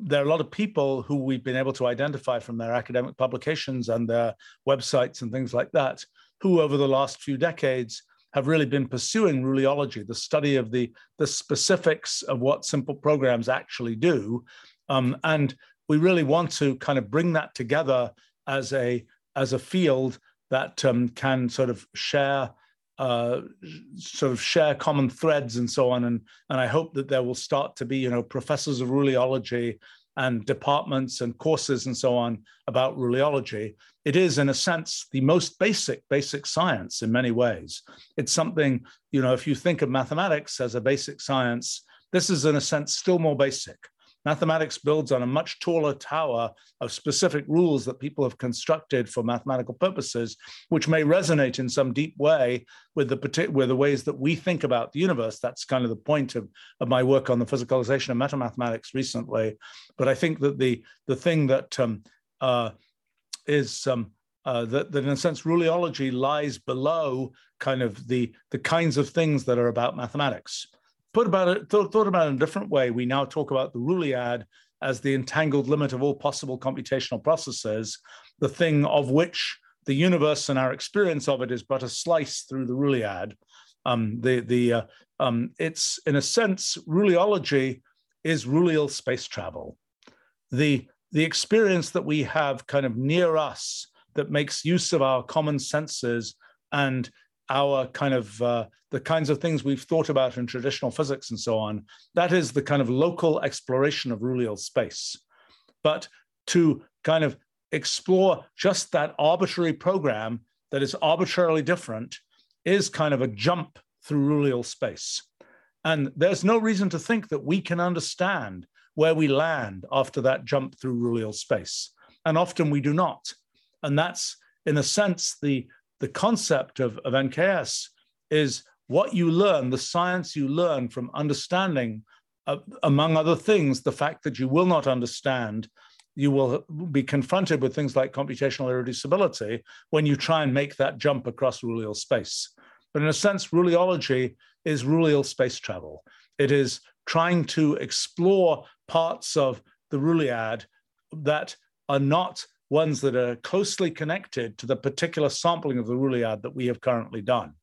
there are a lot of people who we've been able to identify from their academic publications and their websites and things like that, who over the last few decades have really been pursuing ruliology, the study of the, the specifics of what simple programs actually do. Um, and we really want to kind of bring that together as a, as a field that um, can sort of share uh, sort of share common threads and so on. And, and I hope that there will start to be, you know, professors of ruliology and departments and courses and so on about ruliology. It is, in a sense, the most basic, basic science in many ways. It's something, you know, if you think of mathematics as a basic science, this is, in a sense, still more basic. Mathematics builds on a much taller tower of specific rules that people have constructed for mathematical purposes, which may resonate in some deep way with the, with the ways that we think about the universe. That's kind of the point of, of my work on the physicalization of metamathematics recently. But I think that the, the thing that um, uh, is um, uh, that, that in a sense ruliology lies below kind of the the kinds of things that are about mathematics put about it, thought, thought about it in a different way, we now talk about the Ruliad as the entangled limit of all possible computational processes, the thing of which the universe and our experience of it is but a slice through the Ruliad. Um, the the uh, um, it's in a sense ruliology is rulial space travel. The the experience that we have kind of near us that makes use of our common senses and our kind of uh, the kinds of things we've thought about in traditional physics and so on, that is the kind of local exploration of Rulial space. But to kind of explore just that arbitrary program that is arbitrarily different is kind of a jump through Rulial space. And there's no reason to think that we can understand where we land after that jump through Rulial space. And often we do not. And that's, in a sense, the the concept of, of NKS is what you learn, the science you learn from understanding, uh, among other things, the fact that you will not understand. You will be confronted with things like computational irreducibility when you try and make that jump across Rulial space. But in a sense, Ruliology is Rulial space travel. It is trying to explore parts of the Ruliad that are not ones that are closely connected to the particular sampling of the Ruliad that we have currently done.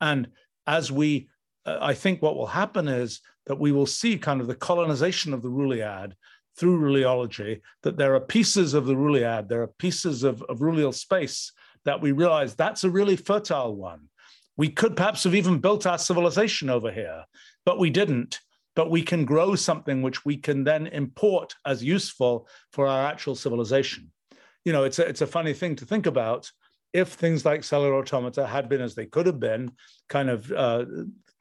And as we, uh, I think what will happen is that we will see kind of the colonization of the Ruliad through ruliology, that there are pieces of the Ruliad, there are pieces of, of space that we realize that's a really fertile one. We could perhaps have even built our civilization over here, but we didn't. But we can grow something which we can then import as useful for our actual civilization you know, it's a, it's a funny thing to think about. If things like cellular automata had been as they could have been, kind of uh,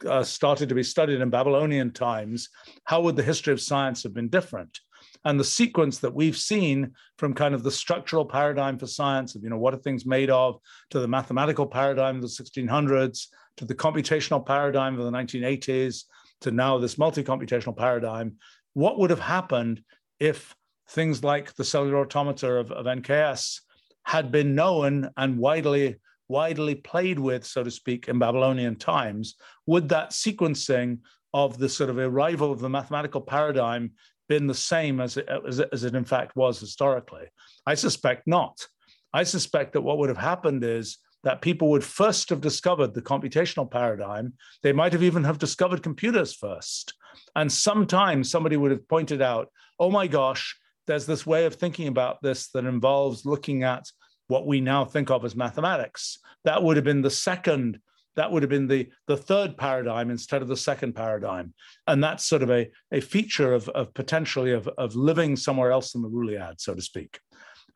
uh, started to be studied in Babylonian times, how would the history of science have been different? and the sequence that we've seen from kind of the structural paradigm for science of you know what are things made of to the mathematical paradigm of the 1600s to the computational paradigm of the 1980s to now this multi-computational paradigm what would have happened if things like the cellular automata of, of nks had been known and widely widely played with so to speak in babylonian times would that sequencing of the sort of arrival of the mathematical paradigm been the same as it, as it, as it in fact was historically? I suspect not. I suspect that what would have happened is that people would first have discovered the computational paradigm. They might have even have discovered computers first. And sometimes somebody would have pointed out, oh my gosh, there's this way of thinking about this that involves looking at what we now think of as mathematics. That would have been the second that would have been the, the third paradigm instead of the second paradigm. And that's sort of a, a feature of, of potentially of, of living somewhere else in the Ruliad, so to speak.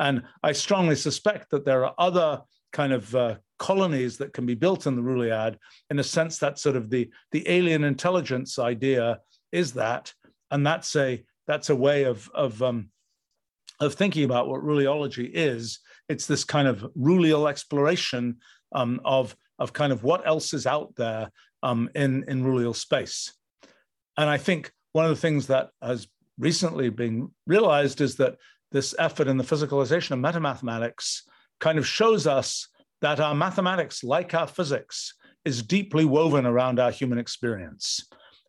And I strongly suspect that there are other kind of uh, colonies that can be built in the Ruliad in a sense that sort of the, the alien intelligence idea is that. And that's a, that's a way of, of, um, of thinking about what Ruliology is. It's this kind of Rulial exploration um, of of kind of what else is out there um, in, in Rulial space. And I think one of the things that has recently been realized is that this effort in the physicalization of metamathematics kind of shows us that our mathematics, like our physics, is deeply woven around our human experience.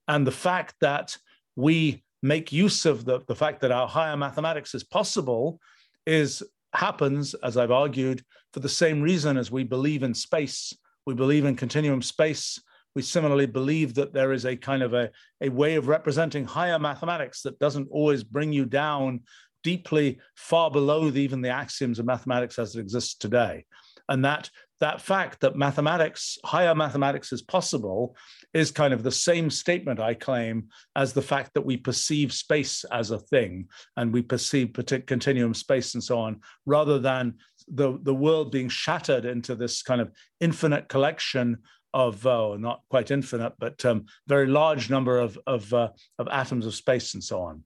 And the fact that we make use of the, the fact that our higher mathematics is possible is happens, as I've argued, for the same reason as we believe in space we believe in continuum space. We similarly believe that there is a kind of a, a way of representing higher mathematics that doesn't always bring you down deeply far below even the axioms of mathematics as it exists today. And that that fact that mathematics, higher mathematics is possible, is kind of the same statement, I claim, as the fact that we perceive space as a thing and we perceive continuum space and so on, rather than the, the world being shattered into this kind of infinite collection of, oh, not quite infinite, but um, very large number of, of, uh, of atoms of space and so on.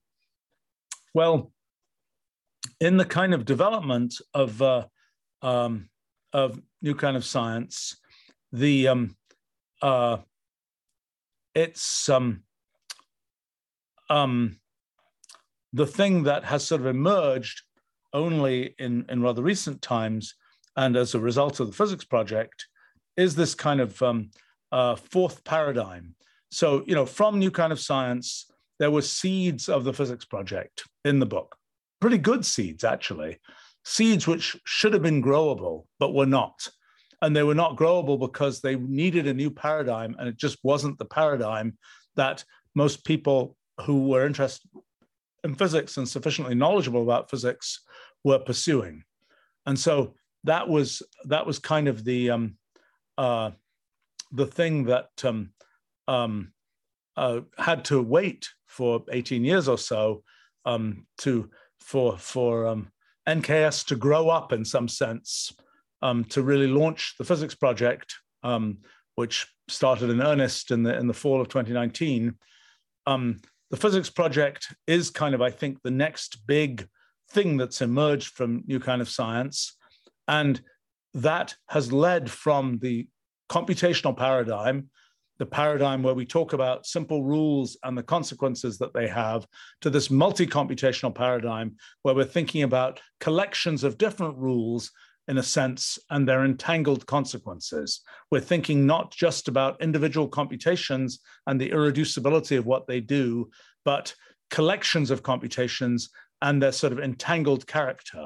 Well, in the kind of development of, uh, um, of new kind of science, the um, uh, it's um, um, the thing that has sort of emerged only in, in rather recent times and as a result of the physics project is this kind of um, uh, fourth paradigm. So, you know, from New Kind of Science, there were seeds of the physics project in the book, pretty good seeds, actually, seeds which should have been growable, but were not. And they were not growable because they needed a new paradigm, and it just wasn't the paradigm that most people who were interested in physics and sufficiently knowledgeable about physics were pursuing. And so that was that was kind of the um, uh, the thing that um, um, uh, had to wait for 18 years or so um, to for for um, NKS to grow up in some sense um, to really launch the physics project, which started in earnest in the in the fall of 2019. the physics project is kind of, I think, the next big thing that's emerged from new kind of science. And that has led from the computational paradigm, the paradigm where we talk about simple rules and the consequences that they have, to this multi computational paradigm where we're thinking about collections of different rules in a sense and their entangled consequences. We're thinking not just about individual computations and the irreducibility of what they do, but collections of computations and their sort of entangled character.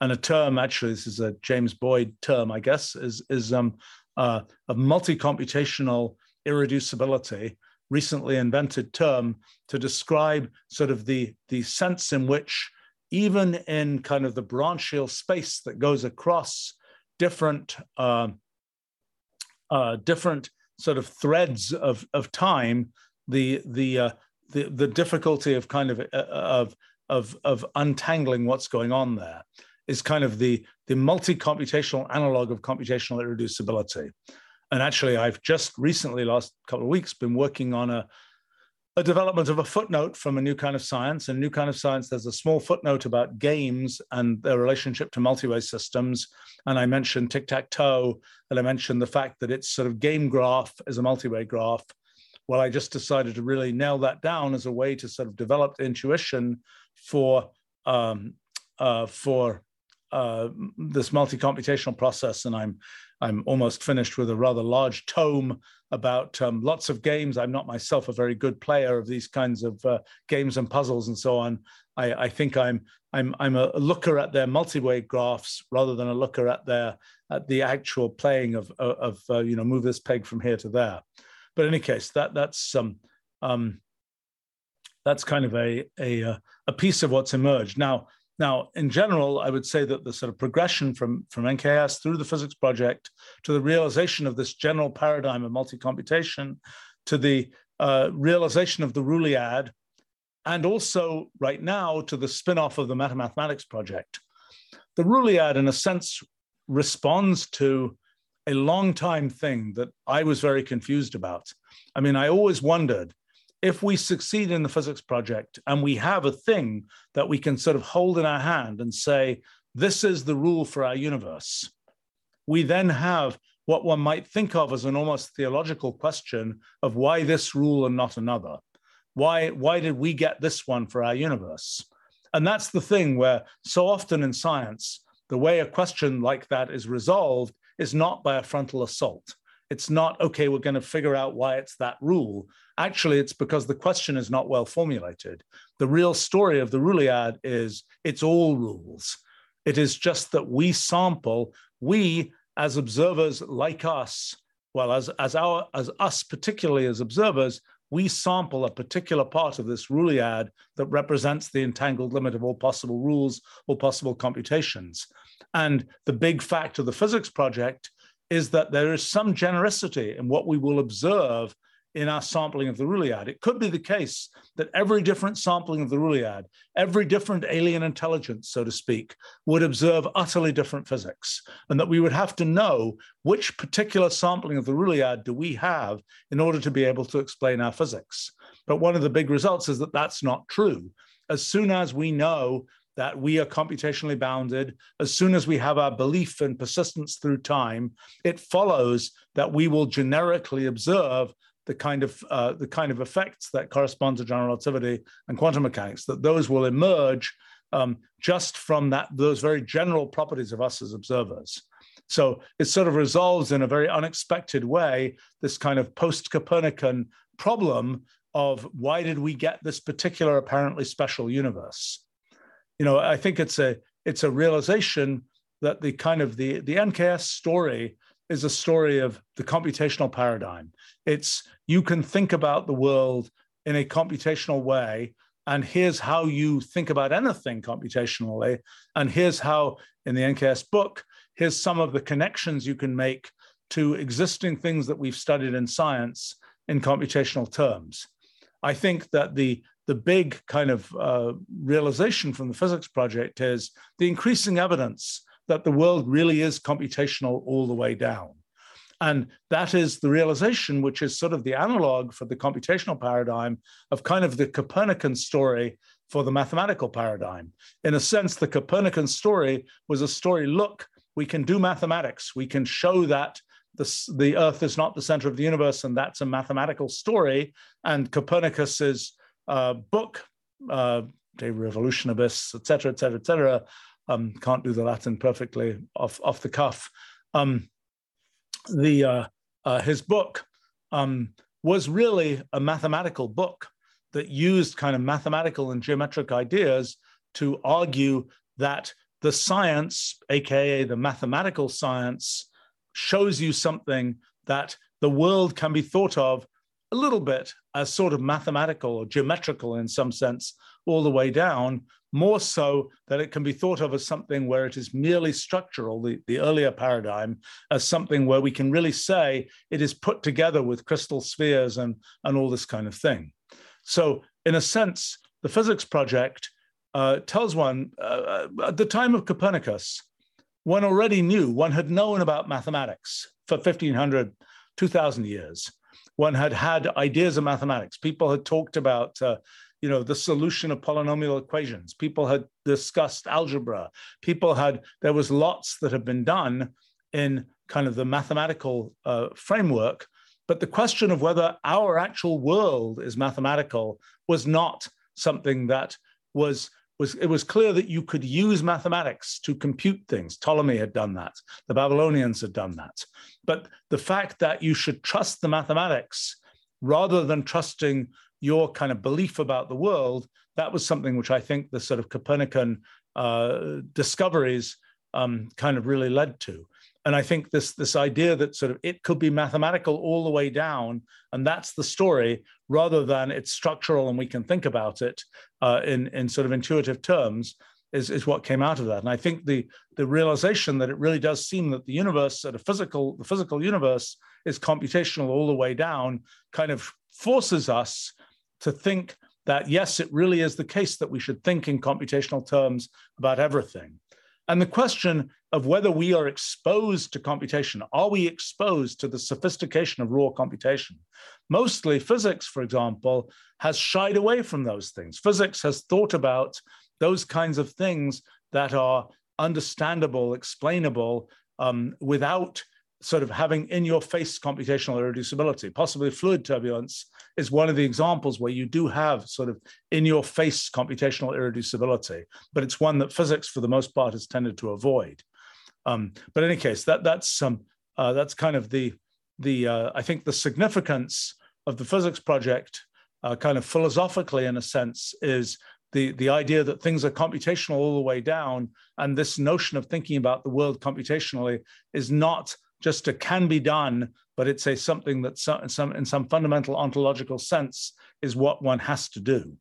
And a term, actually, this is a James Boyd term, I guess, is, is um, uh, a multi-computational irreducibility, recently invented term to describe sort of the, the sense in which even in kind of the branchial space that goes across different uh, uh, different sort of threads of, of time, the the, uh, the the difficulty of kind of uh, of of, of untangling what's going on there is kind of the, the multi-computational analog of computational irreducibility. And actually, I've just recently, last couple of weeks, been working on a, a development of a footnote from a new kind of science. In new kind of science, there's a small footnote about games and their relationship to multi-way systems. And I mentioned tic-tac-toe, and I mentioned the fact that its sort of game graph is a multi-way graph. Well, I just decided to really nail that down as a way to sort of develop the intuition for um, uh, for uh, this multi-computational process, and I'm I'm almost finished with a rather large tome about um, lots of games. I'm not myself a very good player of these kinds of uh, games and puzzles and so on. I, I, think I'm I'm I'm a looker at their multi-way graphs rather than a looker at their at the actual playing of of, uh, you know move this peg from here to there. But in any case, that that's um, um, that's kind of a a uh, a piece of what's emerged now. Now, in general, I would say that the sort of progression from, from NKS through the physics project to the realization of this general paradigm of multi-computation to the uh, realization of the Ruliad, and also right now to the spin-off of the Metamathematics project. The Ruliad, in a sense, responds to a long time thing that I was very confused about. I mean, I always wondered if we succeed in the physics project and we have a thing that we can sort of hold in our hand and say, this is the rule for our universe, we then have what one might think of as an almost theological question of why this rule and not another. Why, why did we get this one for our universe? And that's the thing where so often in science, the way a question like that is resolved is not by a frontal assault. It's not, okay, we're going to figure out why it's that rule. Actually, it's because the question is not well formulated. The real story of the Ruliad is it's all rules. It is just that we sample, we as observers like us, well, as, as our as us particularly as observers, we sample a particular part of this Ruliad that represents the entangled limit of all possible rules, all possible computations. And the big fact of the physics project is that there is some generosity in what we will observe in our sampling of the Ruliad. It could be the case that every different sampling of the Ruliad, every different alien intelligence, so to speak, would observe utterly different physics, and that we would have to know which particular sampling of the Ruliad do we have in order to be able to explain our physics. But one of the big results is that that's not true. As soon as we know that we are computationally bounded. As soon as we have our belief in persistence through time, it follows that we will generically observe the kind of uh, the kind of effects that correspond to general relativity and quantum mechanics. That those will emerge um, just from that those very general properties of us as observers. So it sort of resolves in a very unexpected way this kind of post-Copernican problem of why did we get this particular apparently special universe? You know, I think it's a it's a realization that the kind of the the NKS story is a story of the computational paradigm. It's you can think about the world in a computational way, and here's how you think about anything computationally, and here's how in the NKS book, here's some of the connections you can make to existing things that we've studied in science in computational terms. I think that the the big kind of uh, realization from the physics project is the increasing evidence that the world really is computational all the way down. And that is the realization, which is sort of the analog for the computational paradigm of kind of the Copernican story for the mathematical paradigm. In a sense, the Copernican story was a story look, we can do mathematics, we can show that the, the Earth is not the center of the universe, and that's a mathematical story. And Copernicus's uh, book, uh, De Revolutionibus, etc., etc., etc. Um, can't do the Latin perfectly off off the cuff. Um, the uh, uh, his book um, was really a mathematical book that used kind of mathematical and geometric ideas to argue that the science, aka the mathematical science, shows you something that the world can be thought of a little bit as sort of mathematical or geometrical in some sense all the way down, more so that it can be thought of as something where it is merely structural, the, the earlier paradigm, as something where we can really say it is put together with crystal spheres and, and all this kind of thing. So, in a sense, the physics project uh, tells one uh, uh at the time of Copernicus, one already knew, one had known about mathematics for 1500, 2000 years. One had had ideas of mathematics. People had talked about, uh, you know, the solution of polynomial equations. People had discussed algebra. People had, there was lots that had been done in kind of the mathematical uh, framework. But the question of whether our actual world is mathematical was not something that was was it was clear that you could use mathematics to compute things. Ptolemy had done that. The Babylonians had done that. But the fact that you should trust the mathematics rather than trusting your kind of belief about the world, that was something which I think the sort of Copernican uh, discoveries um, kind of really led to and I think this this idea that sort of it could be mathematical all the way down, and that's the story, rather than it's structural and we can think about it uh, in in sort of intuitive terms, is is what came out of that. And I think the the realization that it really does seem that the universe, at a physical the physical universe, is computational all the way down, kind of forces us to think that yes, it really is the case that we should think in computational terms about everything. And the question of whether we are exposed to computation, are we exposed to the sophistication of raw computation? Mostly physics, for example, has shied away from those things. Physics has thought about those kinds of things that are understandable, explainable, um, without sort of having in your face computational irreducibility. Possibly fluid turbulence is one of the examples where you do have sort of in your face computational irreducibility, but it's one that physics for the most part has tended to avoid. Um, but in any case, that that's um, uh, that's kind of the the uh, I think the significance of the physics project, uh, kind of philosophically in a sense, is the the idea that things are computational all the way down, and this notion of thinking about the world computationally is not just a can be done, but it's a something that some, some, in some fundamental ontological sense is what one has to do.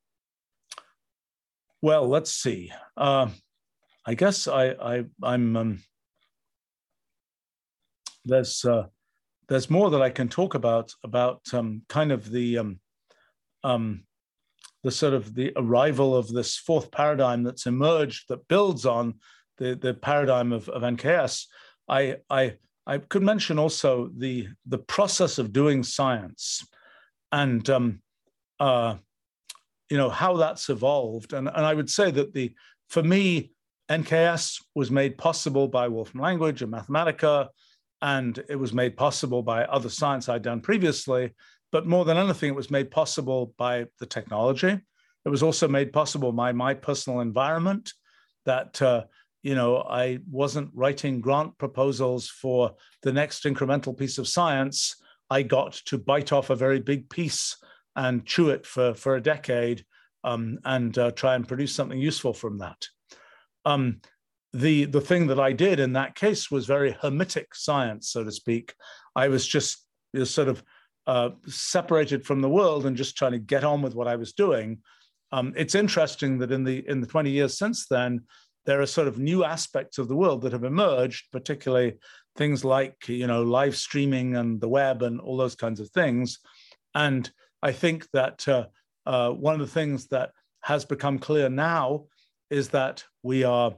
Well, let's see. Uh, I guess I, I I'm um, there's uh, there's more that I can talk about about um, kind of the um, um, the sort of the arrival of this fourth paradigm that's emerged that builds on the the paradigm of, of NKS. I I I could mention also the the process of doing science, and um, uh, you know how that's evolved. And and I would say that the for me NKS was made possible by Wolfram Language and Mathematica, and it was made possible by other science I'd done previously. But more than anything, it was made possible by the technology. It was also made possible by my personal environment that uh, you know, I wasn't writing grant proposals for the next incremental piece of science. I got to bite off a very big piece and chew it for, for a decade um, and uh, try and produce something useful from that. Um, the, the thing that I did in that case was very hermetic science, so to speak. I was just you know, sort of uh, separated from the world and just trying to get on with what I was doing. Um, it's interesting that in the in the 20 years since then, there are sort of new aspects of the world that have emerged, particularly things like you know live streaming and the web and all those kinds of things. And I think that uh, uh, one of the things that has become clear now is that we are.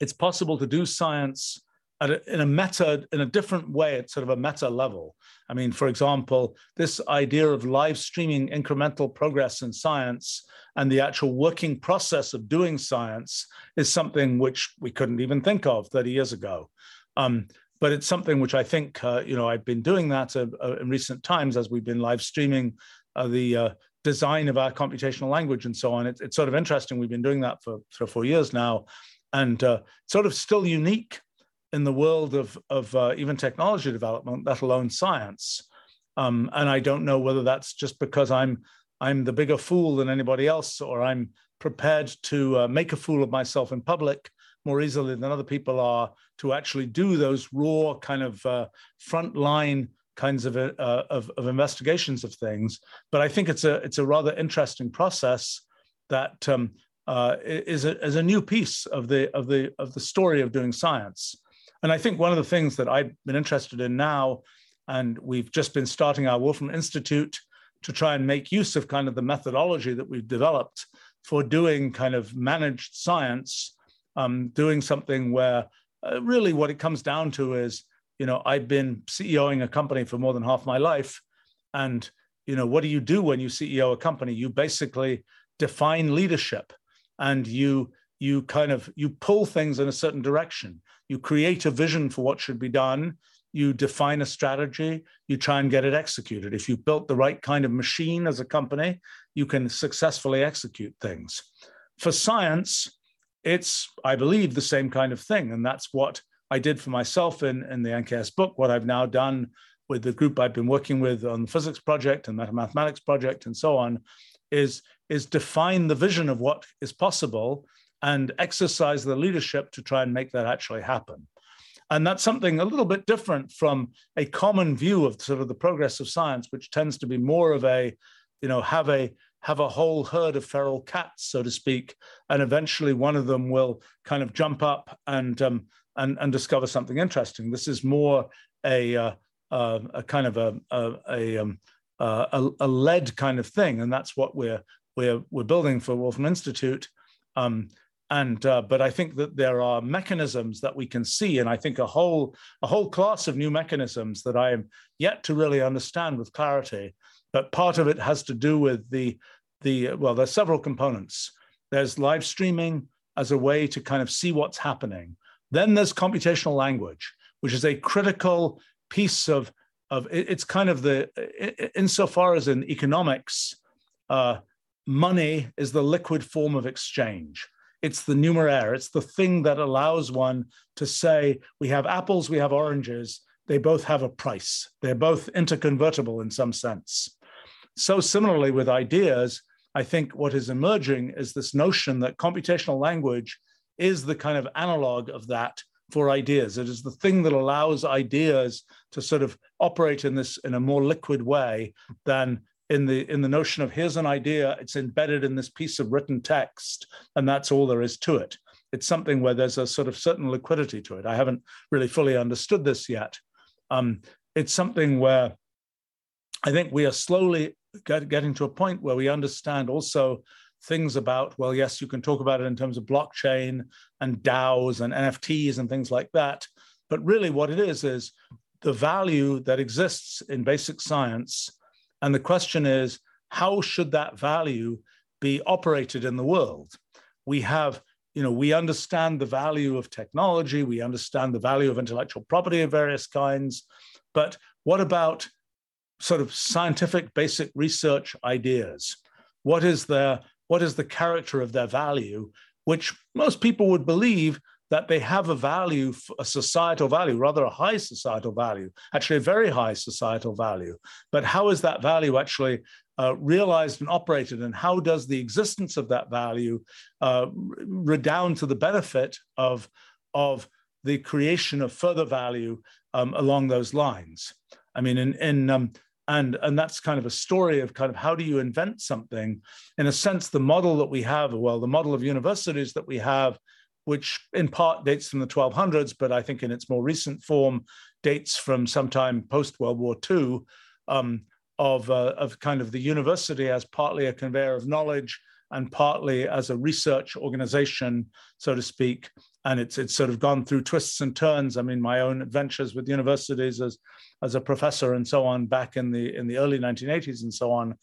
It's possible to do science a, in a meta, in a different way, at sort of a meta level. I mean, for example, this idea of live streaming incremental progress in science and the actual working process of doing science is something which we couldn't even think of 30 years ago. Um, but it's something which I think, uh, you know, I've been doing that uh, uh, in recent times as we've been live streaming uh, the uh, design of our computational language and so on. It, it's sort of interesting. We've been doing that for three or four years now, and uh, sort of still unique in the world of, of uh, even technology development, let alone science. Um, and I don't know whether that's just because I'm I'm the bigger fool than anybody else, or I'm prepared to uh, make a fool of myself in public more easily than other people are to actually do those raw kind of uh, frontline kinds of, uh, of, of investigations of things. But I think it's a it's a rather interesting process that um, uh, is a, is a new piece of the of the of the story of doing science. And I think one of the things that I've been interested in now, and we've just been starting our Wolfram Institute to try and make use of kind of the methodology that we've developed for doing kind of managed science, um, doing something where uh, really what it comes down to is, you know, I've been CEOing a company for more than half my life, and you know what do you do when you ceo a company? You basically define leadership and you you kind of you pull things in a certain direction. You create a vision for what should be done. You define a strategy. You try and get it executed. If you've built the right kind of machine as a company you can successfully execute things. For science it's i believe the same kind of thing and that's what i did for myself in, in the nks book what i've now done with the group i've been working with on the physics project and the mathematics project and so on is is define the vision of what is possible and exercise the leadership to try and make that actually happen and that's something a little bit different from a common view of sort of the progress of science which tends to be more of a you know have a have a whole herd of feral cats, so to speak, and eventually one of them will kind of jump up and um, and, and discover something interesting. This is more a uh, uh, a kind of a a, a, um, a, a led kind of thing, and that's what we're we're we're building for Wolfram Institute. Um, and uh, but I think that there are mechanisms that we can see, and I think a whole a whole class of new mechanisms that I am yet to really understand with clarity. But part of it has to do with the the well there's several components. There's live streaming as a way to kind of see what's happening. Then there's computational language which is a critical piece of of it's kind of the insofar as in economics uh, money is the liquid form of exchange. It's the numeraire. It's the thing that allows one to say we have apples we have oranges. They both have a price. They're both interconvertible in some sense. So, similarly with ideas, I think what is emerging is this notion that computational language is the kind of analog of that for ideas. It is the thing that allows ideas to sort of operate in this in a more liquid way than in the in the notion of here's an idea, it's embedded in this piece of written text, and that's all there is to it. It's something where there's a sort of certain liquidity to it. I haven't really fully understood this yet. Um, it's something where I think we are slowly get, getting to a point where we understand also things about, well, yes, you can talk about it in terms of blockchain and DAOs and NFTs and things like that. But really, what it is, is the value that exists in basic science. And the question is, how should that value be operated in the world? We have, you know, we understand the value of technology, we understand the value of intellectual property of various kinds. But what about sort of scientific basic research ideas. What is their what is the character of their value, which most people would believe that they have a value, a societal value, rather a high societal value, actually a very high societal value. But how is that value actually uh, realized and operated, and how does the existence of that value uh, redound to the benefit of, of the creation of further value um, along those lines? I mean, in, in um, and and that's kind of a story of kind of how do you invent something? In a sense the model that we have well the model of universities that we have which in part dates from the 1200s but i think in its more recent form dates from sometime post world war ii um, of, uh, of kind of the university as partly a conveyor of knowledge and partly as a research organization so to speak and it's it's sort of gone through twists and turns. I mean, my own adventures with universities as as a professor and so on back in the in the early 1980s and so on,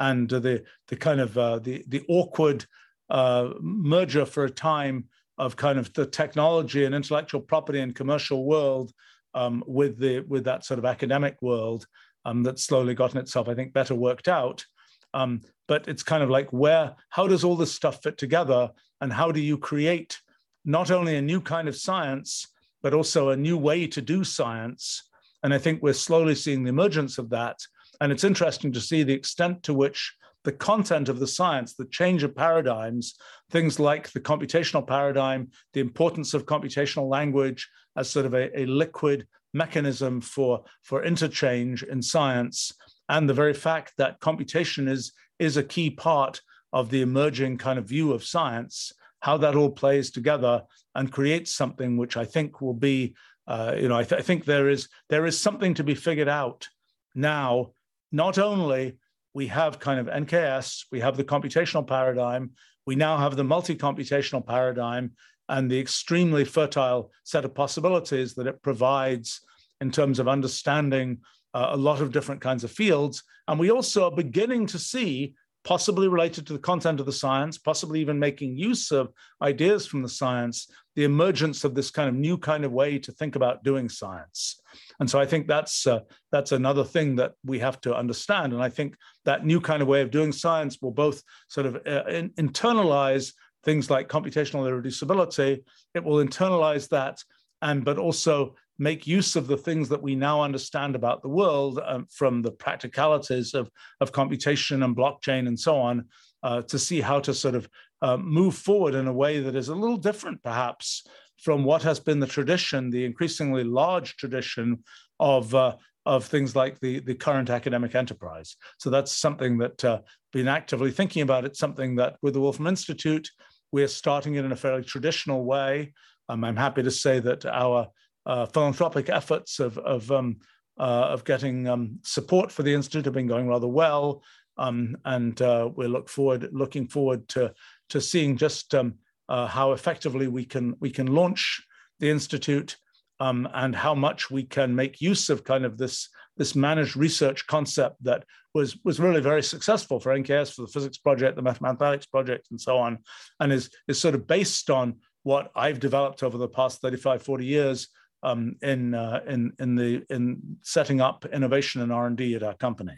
and the the kind of uh, the the awkward uh, merger for a time of kind of the technology and intellectual property and commercial world um, with the with that sort of academic world um, that's slowly gotten itself, I think, better worked out. Um, but it's kind of like where how does all this stuff fit together, and how do you create not only a new kind of science, but also a new way to do science. And I think we're slowly seeing the emergence of that. And it's interesting to see the extent to which the content of the science, the change of paradigms, things like the computational paradigm, the importance of computational language as sort of a, a liquid mechanism for, for interchange in science, and the very fact that computation is, is a key part of the emerging kind of view of science how that all plays together and creates something which I think will be, uh, you know, I, th- I think there is there is something to be figured out now. Not only we have kind of NKS, we have the computational paradigm, we now have the multi-computational paradigm and the extremely fertile set of possibilities that it provides in terms of understanding uh, a lot of different kinds of fields. And we also are beginning to see, possibly related to the content of the science, possibly even making use of ideas from the science, the emergence of this kind of new kind of way to think about doing science. And so I think that's uh, that's another thing that we have to understand. And I think that new kind of way of doing science will both sort of uh, in, internalize things like computational irreducibility. It will internalize that, and but also make use of the things that we now understand about the world um, from the practicalities of, of computation and blockchain and so on uh, to see how to sort of uh, move forward in a way that is a little different perhaps from what has been the tradition, the increasingly large tradition of uh, of things like the, the current academic enterprise. So that's something that uh, been actively thinking about. It's something that with the Wolfram Institute, we're starting it in a fairly traditional way. Um, I'm happy to say that our uh, philanthropic efforts of, of, um, uh, of getting um, support for the Institute have been going rather well. Um, and uh, we look forward, looking forward to, to seeing just um, uh, how effectively we can, we can launch the Institute um, and how much we can make use of kind of this, this managed research concept that was, was really very successful for NKS, for the physics project, the mathematics project, and so on, and is, is sort of based on what I've developed over the past 35, 40 years um, in, uh, in, in, the, in setting up innovation and R&D at our company.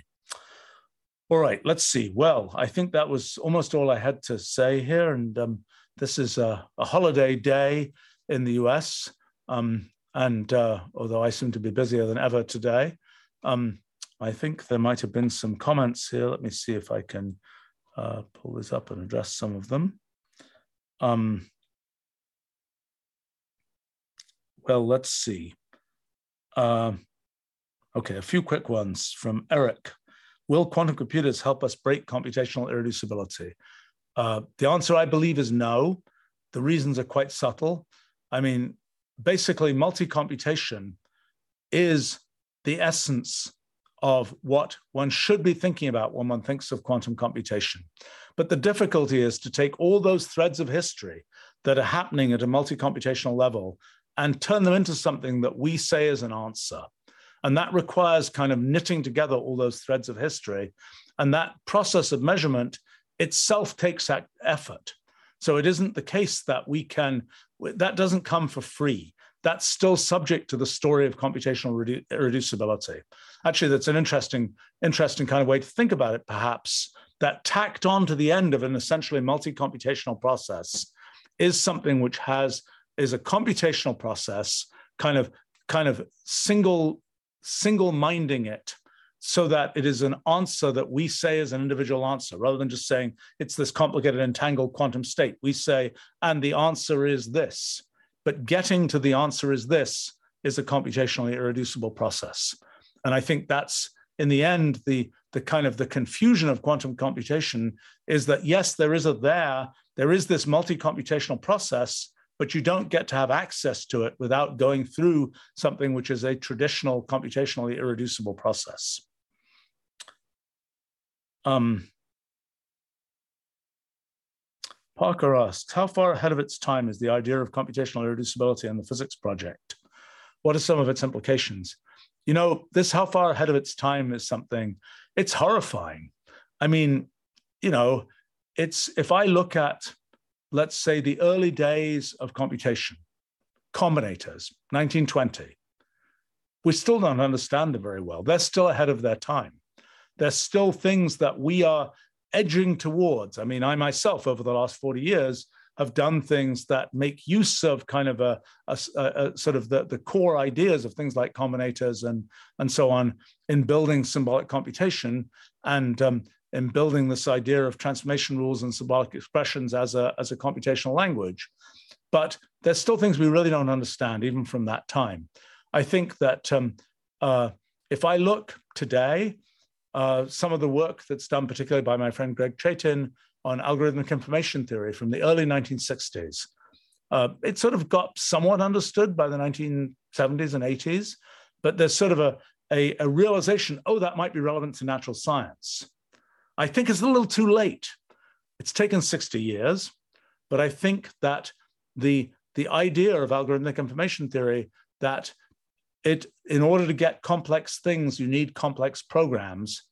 All right, let's see. Well, I think that was almost all I had to say here. And um, this is a, a, holiday day in the US. Um, and uh, although I seem to be busier than ever today, um, I think there might have been some comments here. Let me see if I can uh, pull this up and address some of them. Um, well, let's see. Uh, okay, a few quick ones from Eric. Will quantum computers help us break computational irreducibility? Uh, the answer, I believe, is no. The reasons are quite subtle. I mean, basically, multi computation is the essence of what one should be thinking about when one thinks of quantum computation. But the difficulty is to take all those threads of history that are happening at a multi computational level and turn them into something that we say is an answer. And that requires kind of knitting together all those threads of history. And that process of measurement itself takes effort. So it isn't the case that we can, that doesn't come for free. That's still subject to the story of computational redu- reducibility. Actually, that's an interesting, interesting kind of way to think about it, perhaps, that tacked on to the end of an essentially multi computational process is something which has is a computational process, kind of kind of single single minding it so that it is an answer that we say is an individual answer rather than just saying it's this complicated entangled quantum state. We say and the answer is this. But getting to the answer is this is a computationally irreducible process. And i think that's in the end the the kind of the confusion of quantum computation is that yes there is a there there is this multi-computational process but you don't get to have access to it without going through something which is a traditional computationally irreducible process. Um, Parker asks, how far ahead of its time is the idea of computational irreducibility in the physics project? What are some of its implications? You know, this how far ahead of its time is something, it's horrifying. I mean, you know, it's if I look at let's say, the early days of computation, combinators, 1920. We still don't understand them very well. They're still ahead of their time. There's still things that we are edging towards. I mean, I myself, over the last 40 years, have done things that make use of kind of a, a, a, sort of the, the core ideas of things like combinators and, and so on in building symbolic computation. And um, in building this idea of transformation rules and symbolic expressions as a, as a computational language. But there's still things we really don't understand, even from that time. I think that um, uh, if I look today, uh, some of the work that's done, particularly by my friend Greg Chaitin on algorithmic information theory from the early 1960s, uh, it sort of got somewhat understood by the 1970s and 80s, but there's sort of a, a, a realization, oh, that might be relevant to natural science. I think it's a little too late. It's taken 60 years, but I think that the, the idea of algorithmic information theory that it in order to get complex things, you need complex programs.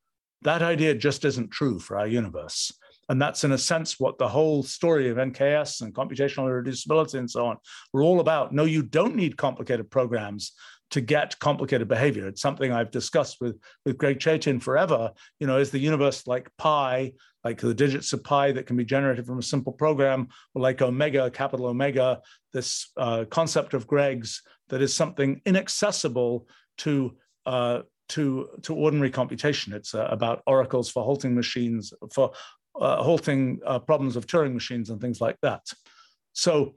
That idea just isn't true for our universe. And that's in a sense what the whole story of NKS and computational irreducibility and so on were all about. No, you don't need complicated programs to get complicated behavior. It's something I've discussed with, with Greg Chaitin forever. You know, is the universe like pi, like the digits of pi that can be generated from a simple program, or like omega, capital omega, this uh, concept of Greg's that is something inaccessible to uh, to to ordinary computation. It's uh, about oracles for halting machines, for uh, halting uh, problems of Turing machines and things like that. So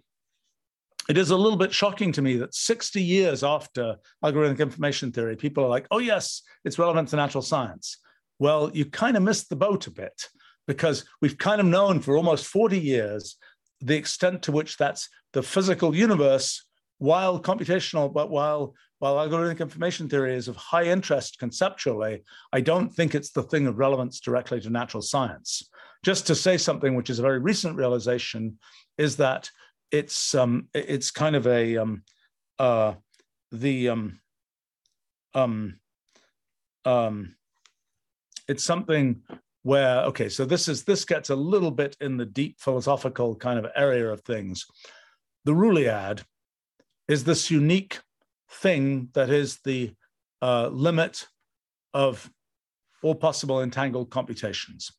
it is a little bit shocking to me that 60 years after algorithmic information theory, people are like, oh, yes, it's relevant to natural science. Well, you kind of missed the boat a bit because we've kind of known for almost 40 years the extent to which that's the physical universe, while computational, but while while algorithmic information theory is of high interest conceptually, I don't think it's the thing of relevance directly to natural science. Just to say something which is a very recent realization is that it's um, it's kind of a um, uh, the um, um, um, it's something where okay so this is this gets a little bit in the deep philosophical kind of area of things. The Ruliad is this unique thing that is the uh, limit of all possible entangled computations.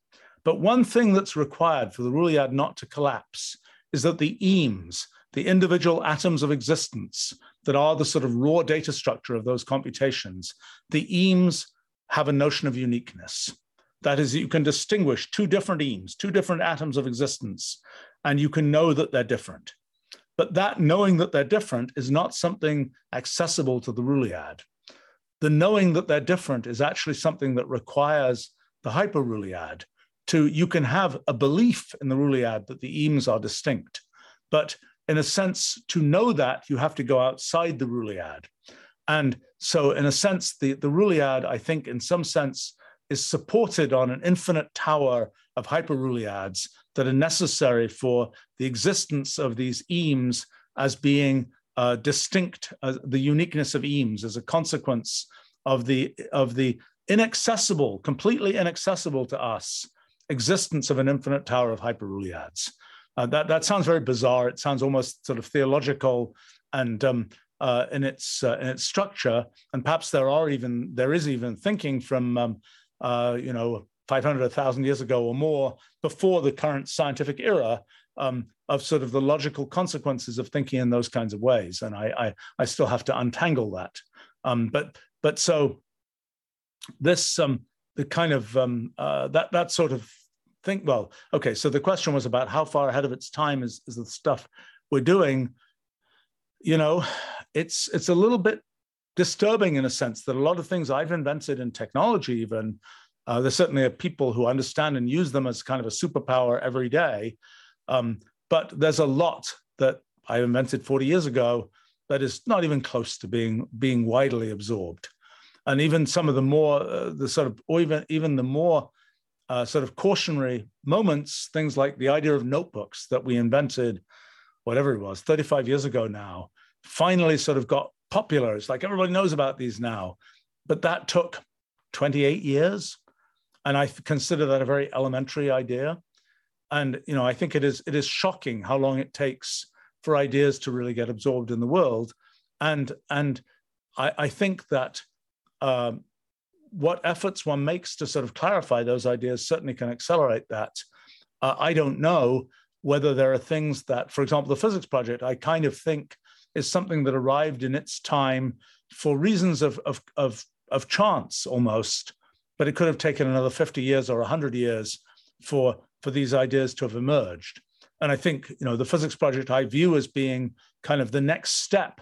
But one thing that's required for the Ruliad not to collapse is that the emes, the individual atoms of existence that are the sort of raw data structure of those computations, the emes have a notion of uniqueness. That is, you can distinguish two different emes, two different atoms of existence, and you can know that they're different. But that knowing that they're different is not something accessible to the Ruliad. The knowing that they're different is actually something that requires the hyper-Ruliad, to you can have a belief in the Ruliad that the emes are distinct, but in a sense, to know that you have to go outside the Ruliad. And so, in a sense, the, the Ruliad, I think, in some sense, is supported on an infinite tower of hyper-Ruliads that are necessary for the existence of these emes as being uh, distinct, uh, the uniqueness of emes as a consequence of the, of the inaccessible, completely inaccessible to us existence of an infinite tower of hyperruliads. Uh, that, that sounds very bizarre. It sounds almost sort of theological and um, uh, in its uh, in its structure. And perhaps there are even there is even thinking from um, uh, you know 500, 1,000 years ago or more before the current scientific era um, of sort of the logical consequences of thinking in those kinds of ways. And I I, I still have to untangle that. Um, but but so this um, the kind of um, uh, that that sort of think, well, okay, so the question was about how far ahead of its time is, is the stuff we're doing. You know, it's it's a little bit disturbing in a sense that a lot of things I've invented in technology, even uh, there certainly are people who understand and use them as kind of a superpower every day. Um, but there's a lot that I invented 40 years ago that is not even close to being being widely absorbed. And even some of the more uh, the sort of or even even the more uh, sort of cautionary moments, things like the idea of notebooks that we invented, whatever it was, 35 years ago now, finally sort of got popular. It's like everybody knows about these now. But that took 28 years. And I consider that a very elementary idea. And you know, I think it is it is shocking how long it takes for ideas to really get absorbed in the world. And and I, I think that um, what efforts one makes to sort of clarify those ideas certainly can accelerate that. Uh, I don't know whether there are things that, for example, the physics project, I kind of think is something that arrived in its time for reasons of, of, of, of chance almost, but it could have taken another 50 years or 100 years for, for these ideas to have emerged. And I think, you know, the physics project I view as being kind of the next step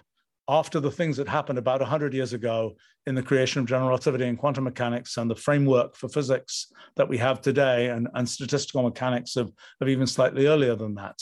after the things that happened about 100 years ago in the creation of general relativity and quantum mechanics and the framework for physics that we have today and, and statistical mechanics of, of even slightly earlier than that.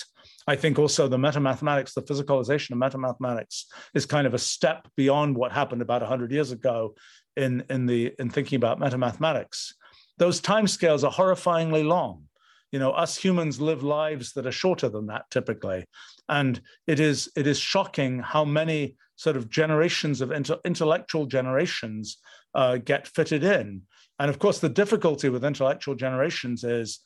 I think also the metamathematics, the physicalization of metamathematics is kind of a step beyond what happened about 100 years ago in, in, the, in thinking about metamathematics. Those timescales are horrifyingly long you know us humans live lives that are shorter than that typically and it is it is shocking how many sort of generations of inter- intellectual generations uh, get fitted in. And of course, the difficulty with intellectual generations is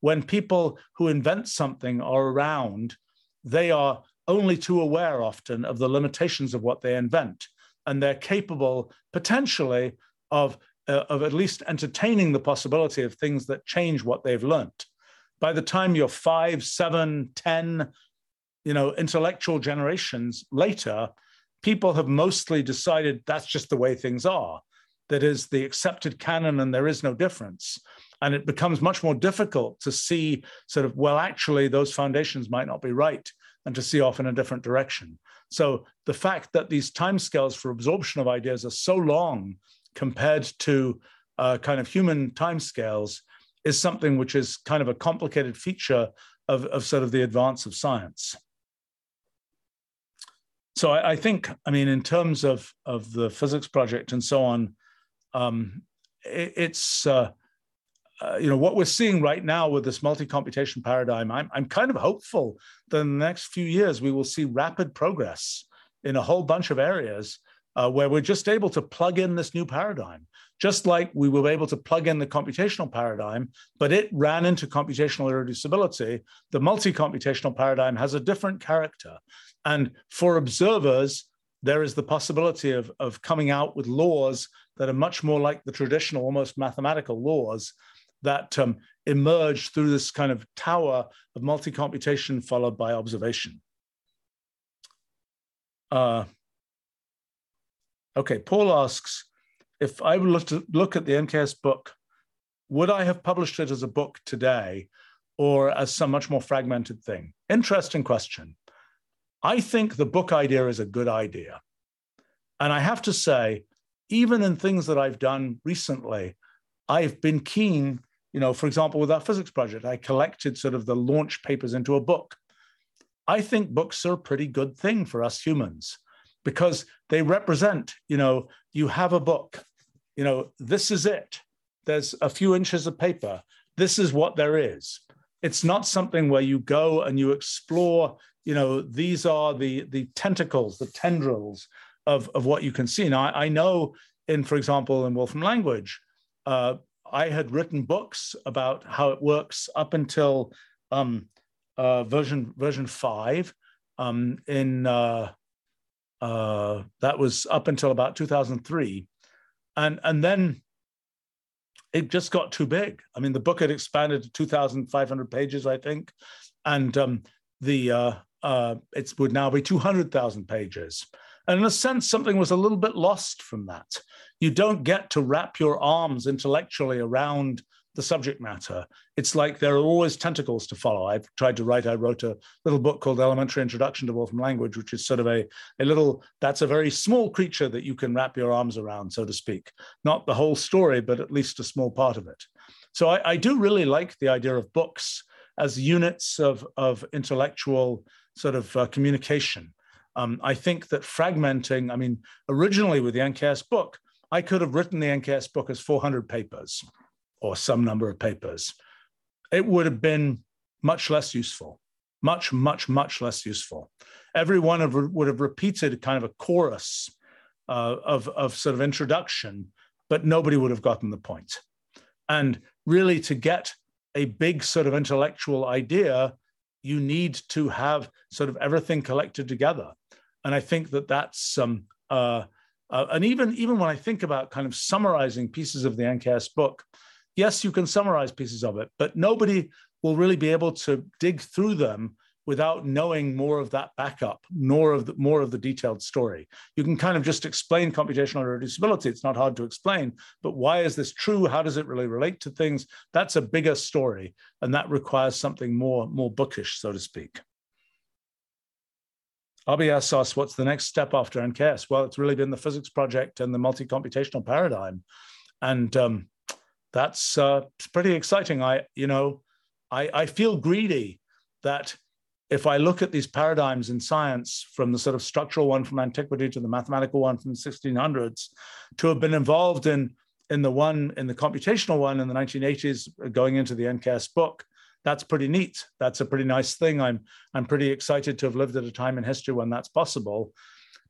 when people who invent something are around, they are only too aware often of the limitations of what they invent. And they're capable potentially of, uh, of at least entertaining the possibility of things that change what they've learnt. By the time you're five, seven, ten, you know, intellectual generations later, people have mostly decided that's just the way things are. That is the accepted canon, and there is no difference. And it becomes much more difficult to see, sort of, well, actually, those foundations might not be right, and to see off in a different direction. So the fact that these timescales for absorption of ideas are so long compared to uh, kind of human timescales is something which is kind of a complicated feature of, of sort of the advance of science. So I, I think, I mean, in terms of, of the physics project and so on, um, it, it's, uh, uh, you know, what we're seeing right now with this multi-computation paradigm, I'm, I'm kind of hopeful that in the next few years, we will see rapid progress in a whole bunch of areas uh, where we're just able to plug in this new paradigm just like we were able to plug in the computational paradigm, but it ran into computational irreducibility, the multi-computational paradigm has a different character. And for observers, there is the possibility of, of coming out with laws that are much more like the traditional, almost mathematical laws that um, emerge through this kind of tower of multi-computation followed by observation. Uh, okay, Paul asks, if I were to look at the NKS book, would I have published it as a book today or as some much more fragmented thing? Interesting question. I think the book idea is a good idea. And I have to say, even in things that I've done recently, I've been keen, you know, for example, with our physics project, I collected sort of the launch papers into a book. I think books are a pretty good thing for us humans because they represent, you know, you have a book, you know, this is it. There's a few inches of paper. This is what there is. It's not something where you go and you explore, you know, these are the, the tentacles, the tendrils of, of what you can see. Now, I, I know in, for example, in Wolfram language, uh, I had written books about how it works up until um, uh, version version five um, in uh, uh, that was up until about 2003. And, and then it just got too big. I mean, the book had expanded to 2,500 pages, I think. And um, the uh, it would now be 200,000 pages. And in a sense, something was a little bit lost from that. You don't get to wrap your arms intellectually around the subject matter. It's like there are always tentacles to follow. I've tried to write, I wrote a little book called Elementary Introduction to Wolfram Language, which is sort of a, a little, that's a very small creature that you can wrap your arms around, so to speak. Not the whole story, but at least a small part of it. So I, I do really like the idea of books as units of, of intellectual sort of uh, communication. Um, I think that fragmenting, I mean, originally with the NKS book, I could have written the NKS book as 400 papers or some number of papers, it would have been much less useful, much, much, much less useful. Everyone have, would have repeated kind of a chorus uh, of, of sort of introduction, but nobody would have gotten the point. And really, to get a big sort of intellectual idea, you need to have sort of everything collected together. And I think that that's um, uh, uh, and even even when I think about kind of summarizing pieces of the NKS book, yes, you can summarize pieces of it, but nobody will really be able to dig through them without knowing more of that backup, nor of the, more of the detailed story. You can kind of just explain computational irreducibility. It's not hard to explain, but why is this true? How does it really relate to things? That's a bigger story, and that requires something more, more bookish, so to speak. Abhi asks us, what's the next step after NKS? Well, it's really been the physics project and the multi-computational paradigm. And um, that's uh, pretty exciting. I, you know, I, I feel greedy that if I look at these paradigms in science, from the sort of structural one from antiquity to the mathematical one from the 1600s, to have been involved in in the one in the computational one in the 1980s, going into the NKS book, that's pretty neat. That's a pretty nice thing. I'm I'm pretty excited to have lived at a time in history when that's possible.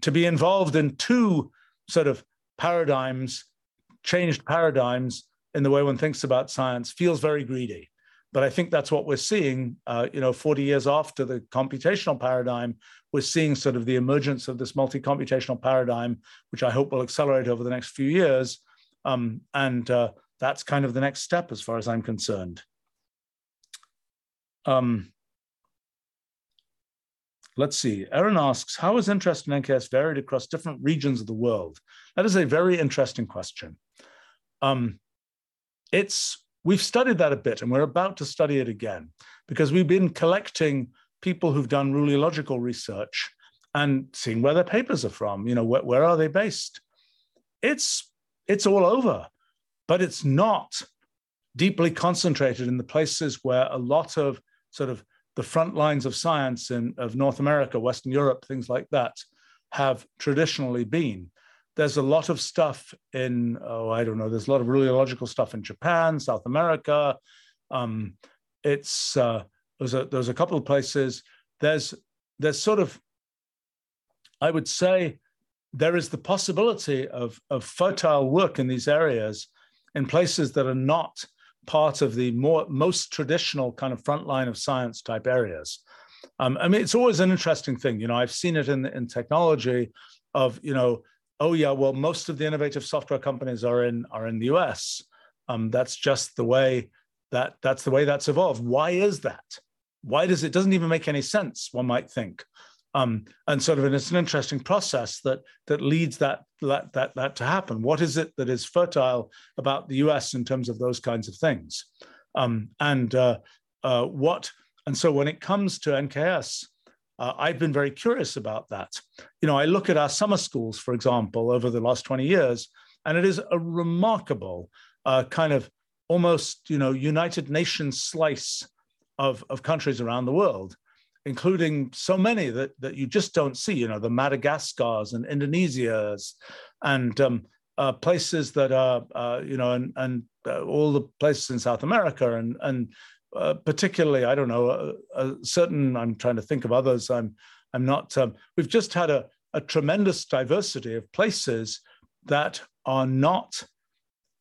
to be involved in two sort of paradigms, changed paradigms in the way one thinks about science feels very greedy. But I think that's what we're seeing. Uh, you know, 40 years after the computational paradigm, we're seeing sort of the emergence of this multi-computational paradigm, which I hope will accelerate over the next few years. Um, and uh, that's kind of the next step as far as I'm concerned. Um, let's see. Aaron asks, how has interest in NKS varied across different regions of the world? That is a very interesting question. Um, it's we've studied that a bit, and we're about to study it again because we've been collecting people who've done ruliological research and seeing where their papers are from. You know, where are they based? It's it's all over, but it's not deeply concentrated in the places where a lot of sort of the front lines of science in of North America, Western Europe, things like that, have traditionally been. There's a lot of stuff in, oh, I don't know, there's a lot of ruliological stuff in Japan, South America. Um, it's uh, there's a there's a couple of places. There's there's sort of, I would say, there is the possibility of of fertile work in these areas in places that are not part of the more most traditional kind of front line of science type areas. Um, I mean, it's always an interesting thing. You know, I've seen it in in technology of you know, oh yeah, well, most of the innovative software companies are in are in the U.S. Um, that's just the way that that's the way that's evolved. Why is that? Why does it doesn't even make any sense? One might think. Um, and sort of, and it's an interesting process that that leads that, that that that to happen. What is it that is fertile about the U.S. in terms of those kinds of things? Um, and uh, uh, what? And so, when it comes to NKS, uh, I've been very curious about that. You know, I look at our summer schools, for example, over the last 20 years, and it is a remarkable uh, kind of almost, you know, United Nations slice of, of countries around the world including so many that, that you just don't see, you know, the Madagascars and Indonesias and um, uh, places that are, uh, you know, and, and uh, all the places in South America and, and uh, particularly, I don't know, a, a, certain, I'm trying to think of others. I'm, I'm not, um, we've just had a, a tremendous diversity of places that are not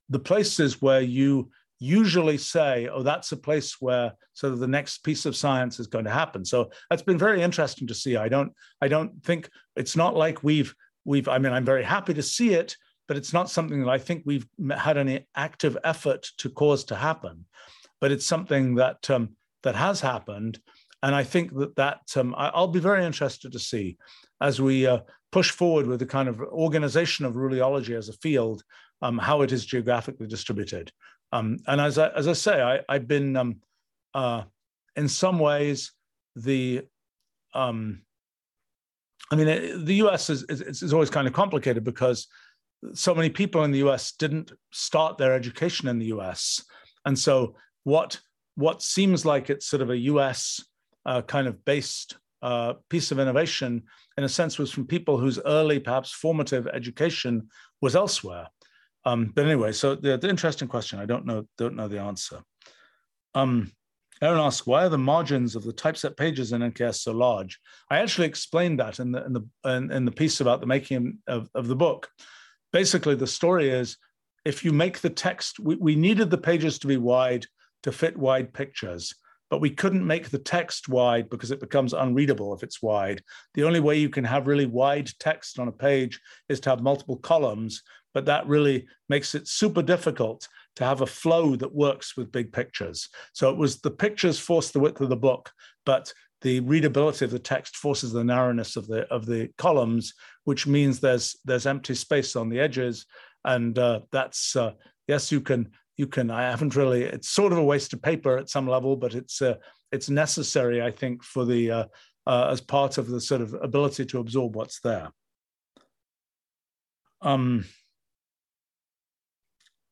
the places where you usually say, oh, that's a place where sort of the next piece of science is going to happen. So that's been very interesting to see. I don't, I don't think it's not like we've, we've, I mean, I'm very happy to see it, but it's not something that I think we've had any active effort to cause to happen. But it's something that um, that has happened, and I think that that um, I'll be very interested to see as we uh, push forward with the kind of organization of ruliology as a field, um, how it is geographically distributed. Um, and as I, as I say, I, have been, um, uh, in some ways, the, um, I mean, the US is, is, is always kind of complicated because so many people in the US didn't start their education in the US. And so what, what seems like it's sort of a US uh, kind of based uh, piece of innovation, in a sense, was from people whose early, perhaps formative education was elsewhere. Um, but anyway, so the, the, interesting question, I don't know, don't know the answer. Um, Aaron asks, why are the margins of the typeset pages in NKS so large? I actually explained that in the in the in, in the piece about the making of, of the book. Basically, the story is if you make the text, we, we needed the pages to be wide to fit wide pictures, but we couldn't make the text wide because it becomes unreadable if it's wide. The only way you can have really wide text on a page is to have multiple columns, but that really makes it super difficult to have a flow that works with big pictures. So it was the pictures force the width of the book, but the readability of the text forces the narrowness of the of the columns, which means there's there's empty space on the edges, and uh, that's uh, yes, you can you can. I haven't really. It's sort of a waste of paper at some level, but it's uh, it's necessary, I think, for the uh, uh, as part of the sort of ability to absorb what's there. Um,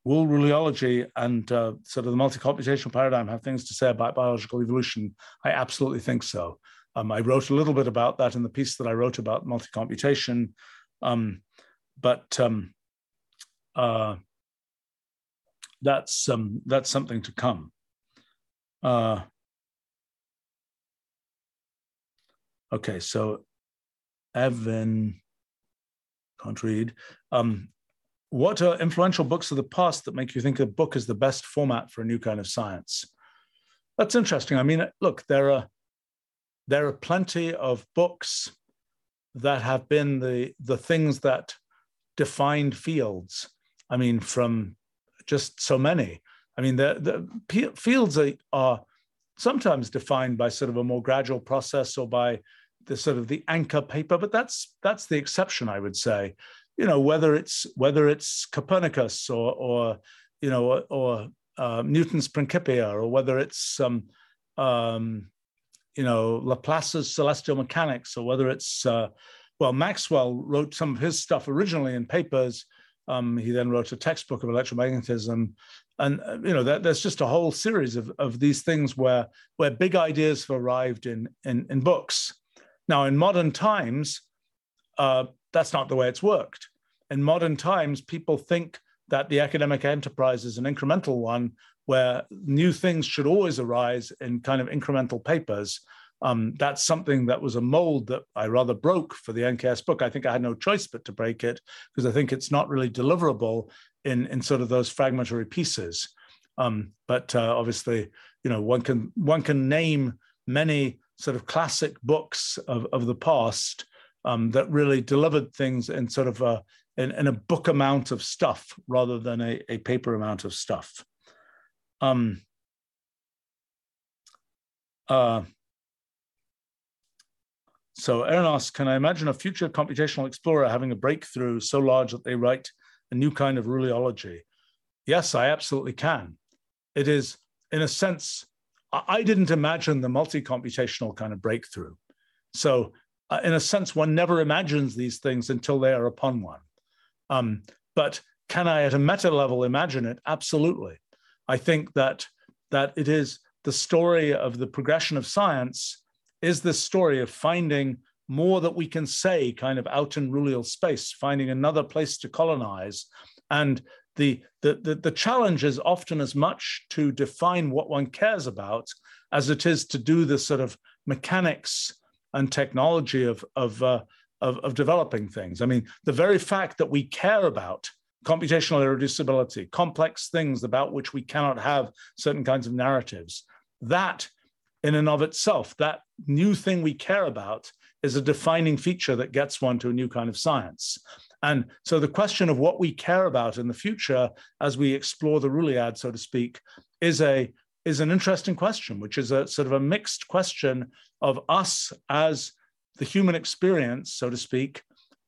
will ruliology and uh, sort of the multi-computational paradigm have things to say about biological evolution? I absolutely think so. Um, I wrote a little bit about that in the piece that I wrote about multi-computation, um, but um, uh, that's um, that's something to come. Uh, okay, so Evan can't read. Um, what are influential books of the past that make you think a book is the best format for a new kind of science? That's interesting. I mean, look, there are there are plenty of books that have been the the things that defined fields. I mean, from just so many. I mean, the, the fields are, are sometimes defined by sort of a more gradual process or by the sort of the anchor paper, but that's that's the exception, I would say. You know, whether it's whether it's Copernicus or or you know or, or uh, Newton's Principia or whether it's um, um, you know Laplace's celestial mechanics or whether it's uh, well Maxwell wrote some of his stuff originally in papers. Um, he then wrote a textbook of electromagnetism, and uh, you know there's just a whole series of, of these things where where big ideas have arrived in in, in books. Now in modern times, uh, that's not the way it's worked. In modern times, people think that the academic enterprise is an incremental one where new things should always arise in kind of incremental papers. Um, that's something that was a mold that I rather broke for the NKS book. I think I had no choice but to break it because I think it's not really deliverable in, in sort of those fragmentary pieces. Um, but uh, obviously, you know, one can one can name many sort of classic books of, of the past um, that really delivered things in sort of a, in, in, a book amount of stuff rather than a, a paper amount of stuff. Um, uh, so Aaron asks, can I imagine a future computational explorer having a breakthrough so large that they write a new kind of ruliology? Yes, I absolutely can. It is, in a sense, I didn't imagine the multi-computational kind of breakthrough. So uh, in a sense, one never imagines these things until they are upon one. Um, but can I, at a meta level, imagine it? Absolutely. I think that that it is the story of the progression of science is this story of finding more that we can say kind of out in rulial space, finding another place to colonize. And the, the, the, the, challenge is often as much to define what one cares about as it is to do the sort of mechanics and technology of, of, uh, of, of developing things. I mean, the very fact that we care about computational irreducibility, complex things about which we cannot have certain kinds of narratives. That, in and of itself, that new thing we care about is a defining feature that gets one to a new kind of science. And so the question of what we care about in the future as we explore the Ruliad, so to speak, is a is an interesting question, which is a sort of a mixed question of us as the human experience, so to speak,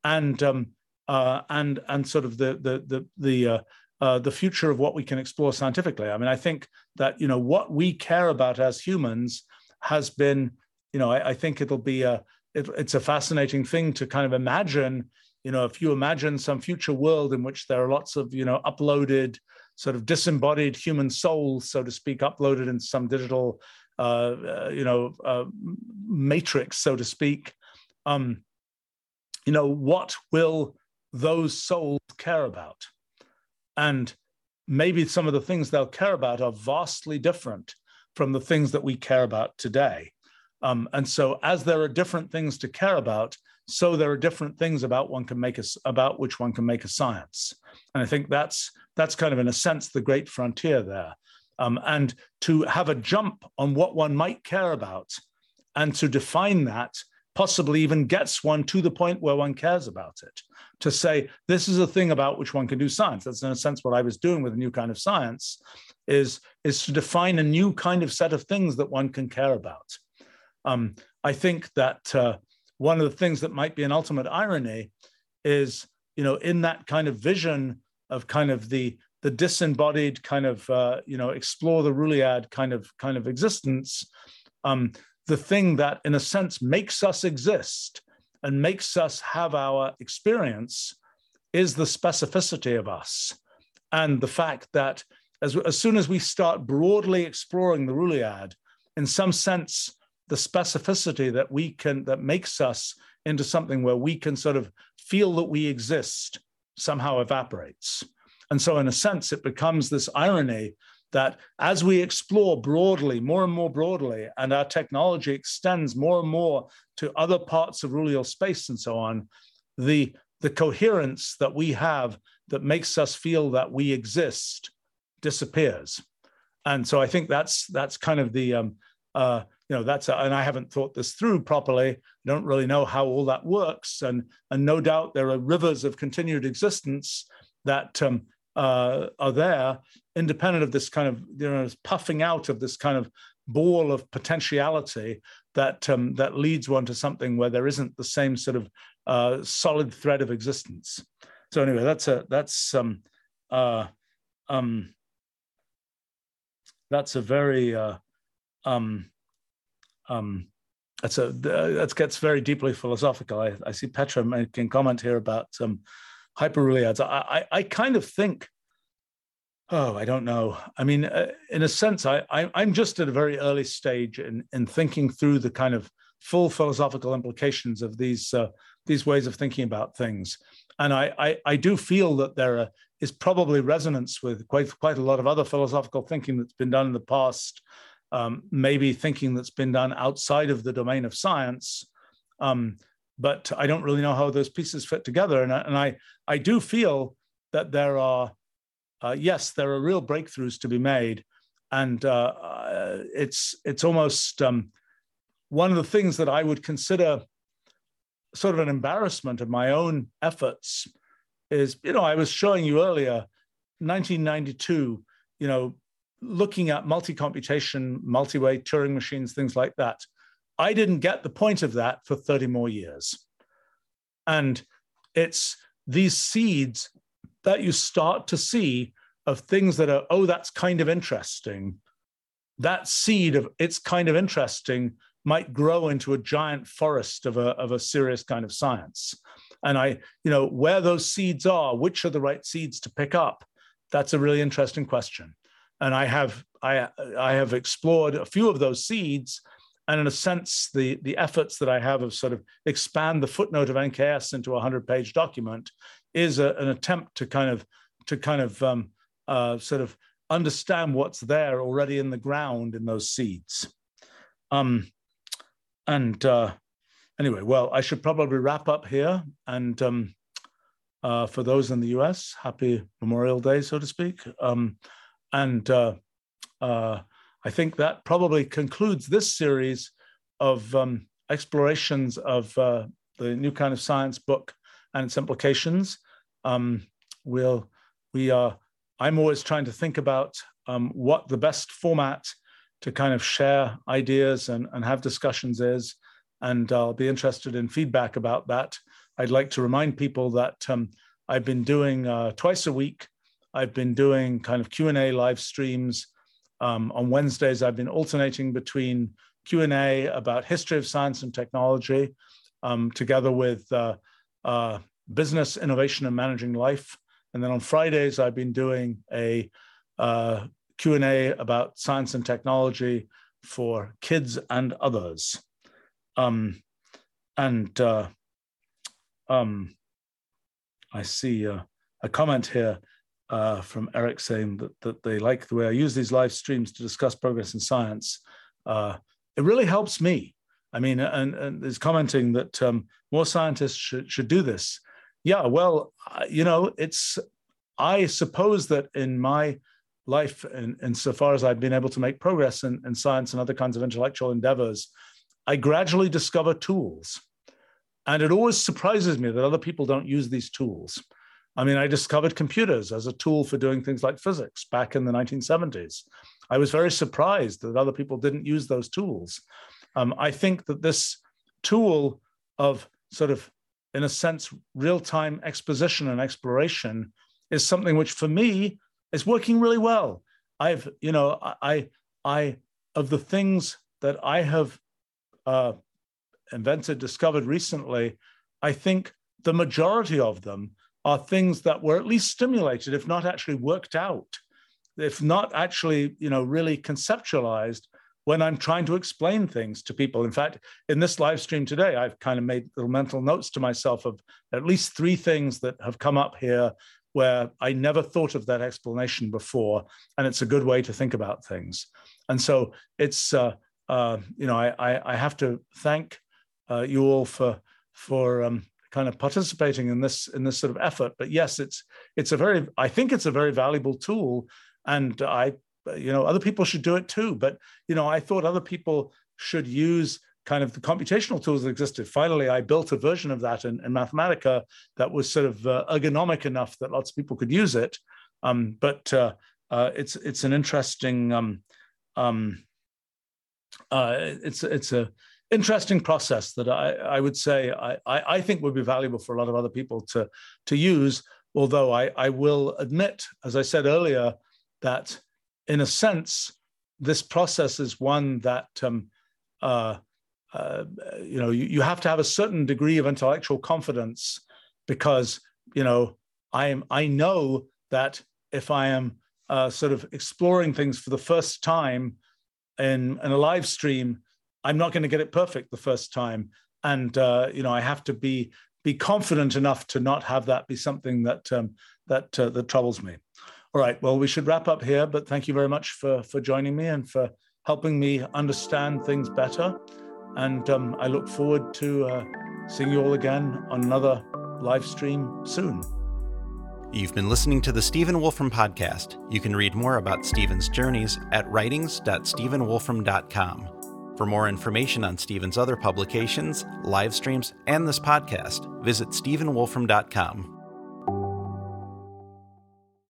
and um, uh, and and sort of the the the the uh, uh, the future of what we can explore scientifically. I mean, I think that you know what we care about as humans has been, you know, I, I think it'll be a it, it's a fascinating thing to kind of imagine. You know, if you imagine some future world in which there are lots of you know uploaded sort of disembodied human souls, so to speak, uploaded in some digital uh, uh, you know uh, matrix, so to speak. Um, you know, what will those souls care about. And maybe some of the things they'll care about are vastly different from the things that we care about today. Um, and so, as there are different things to care about, so there are different things about one can make a, about which one can make a science. And I think that's that's kind of in a sense the great frontier there. Um, and to have a jump on what one might care about, and to define that possibly even gets one to the point where one cares about it. To say this is a thing about which one can do science. That's in a sense what I was doing with a new kind of science, is, is to define a new kind of set of things that one can care about. Um, I think that uh, one of the things that might be an ultimate irony is, you know, in that kind of vision of kind of the the disembodied kind of uh, you know explore the Ruliad kind of kind of existence. Um, the thing that, in a sense, makes us exist and makes us have our experience is the specificity of us and the fact that as, as soon as we start broadly exploring the Ruliad, in some sense, the specificity that we can that makes us into something where we can sort of feel that we exist somehow evaporates. And so, in a sense, it becomes this irony that as we explore broadly, more and more broadly, and our technology extends more and more to other parts of rulial space and so on, the, the coherence that we have that makes us feel that we exist disappears. And so I think that's that's kind of the um, uh, you know that's a, and I haven't thought this through properly. I don't really know how all that works, and and no doubt there are rivers of continued existence that um, uh, are there, independent of this kind of you know puffing out of this kind of ball of potentiality that um, that leads one to something where there isn't the same sort of uh, solid thread of existence. So anyway, that's a that's um, uh, um, that's a very uh, um, um, that's a that gets very deeply philosophical. I, I see Petra making comment here about um, hyperruliads. I, I, I kind of think, oh, I don't know. I mean, uh, in a sense, I, I I'm just at a very early stage in in thinking through the kind of full philosophical implications of these uh, these ways of thinking about things. And I, I, I do feel that there is probably resonance with quite quite a lot of other philosophical thinking that's been done in the past um, maybe thinking that's been done outside of the domain of science. Um, but I don't really know how those pieces fit together. And I, and I, I do feel that there are, uh, yes, there are real breakthroughs to be made. And uh, uh, it's, it's almost um, one of the things that I would consider sort of an embarrassment of my own efforts is, you know, I was showing you earlier, 1992, you know, looking at multi-computation, multi-way Turing machines, things like that. I didn't get the point of that for 30 more years. And it's these seeds that you start to see of things that are, oh, that's kind of interesting. That seed of it's kind of interesting might grow into a giant forest of a, of a serious kind of science. And I, you know, where those seeds are, which are the right seeds to pick up, that's a really interesting question and I have I I have explored a few of those seeds, and in a sense, the the efforts that I have of sort of expand the footnote of NKS into a hundred page document is a, an attempt to kind of to kind of um, uh, sort of understand what's there already in the ground in those seeds. Um, and uh, anyway, well, I should probably wrap up here. And um, uh, for those in the US, happy Memorial Day, so to speak. Um, and uh, uh, I think that probably concludes this series of um, explorations of uh, the new kind of science book and its implications. Um, we'll, we are, I'm always trying to think about um, what the best format to kind of share ideas and, and have discussions is. And I'll be interested in feedback about that. I'd like to remind people that um, I've been doing uh, twice a week I've been doing kind of Q&A live streams. Um, on Wednesdays, I've been alternating between Q&A about history of science and technology, um, together with uh, uh, business, innovation, and managing life. And then on Fridays, I've been doing a uh, Q&A about science and technology for kids and others. Um, and uh, um, I see uh, a comment here uh, from Eric saying that, that they like the way I use these live streams to discuss progress in science. Uh, it really helps me. I mean, and, and is commenting that um, more scientists should, should do this. Yeah, well, you know, it's, I suppose that in my life, and insofar as I've been able to make progress in, in science and other kinds of intellectual endeavors, I gradually discover tools. And it always surprises me that other people don't use these tools. I mean, I discovered computers as a tool for doing things like physics back in the 1970s. I was very surprised that other people didn't use those tools. Um, I think that this tool of sort of, in a sense, real time exposition and exploration is something which, for me, is working really well. I've, you know, I, I, of the things that I have uh, invented, discovered recently, I think the majority of them are things that were at least stimulated, if not actually worked out, if not actually, you know, really conceptualized when I'm trying to explain things to people. In fact, in this live stream today, I've kind of made little mental notes to myself of at least three things that have come up here where I never thought of that explanation before, and it's a good way to think about things. And so it's, uh, uh, you know, I, I, I, have to thank uh, you all for for um, kind of participating in this in this sort of effort. But yes, it's it's a very I think it's a very valuable tool, and I you know other people should do it too. But you know I thought other people should use kind of the computational tools that existed. Finally, I built a version of that in, in Mathematica that was sort of uh, ergonomic enough that lots of people could use it. Um, but uh, uh, it's it's an interesting um, um, uh, it's it's a interesting process that I, I would say I, I think would be valuable for a lot of other people to to use. Although I, I will admit, as I said earlier, that in a sense this process is one that um, uh, uh, you know you, you have to have a certain degree of intellectual confidence because you know I am I know that if I am uh, sort of exploring things for the first time in, in a live stream, I'm not going to get it perfect the first time, and uh, you know I have to be be confident enough to not have that be something that um, that uh, that troubles me. All right, well we should wrap up here, but thank you very much for for joining me and for helping me understand things better. And um, I look forward to uh, seeing you all again on another live stream soon.
You've been listening to the Stephen Wolfram Podcast. You can read more about Stephen's journeys at writings.stephenwolfram.com. For more information on Stephen's other publications, live streams, and this podcast, visit stephenwolfram.com.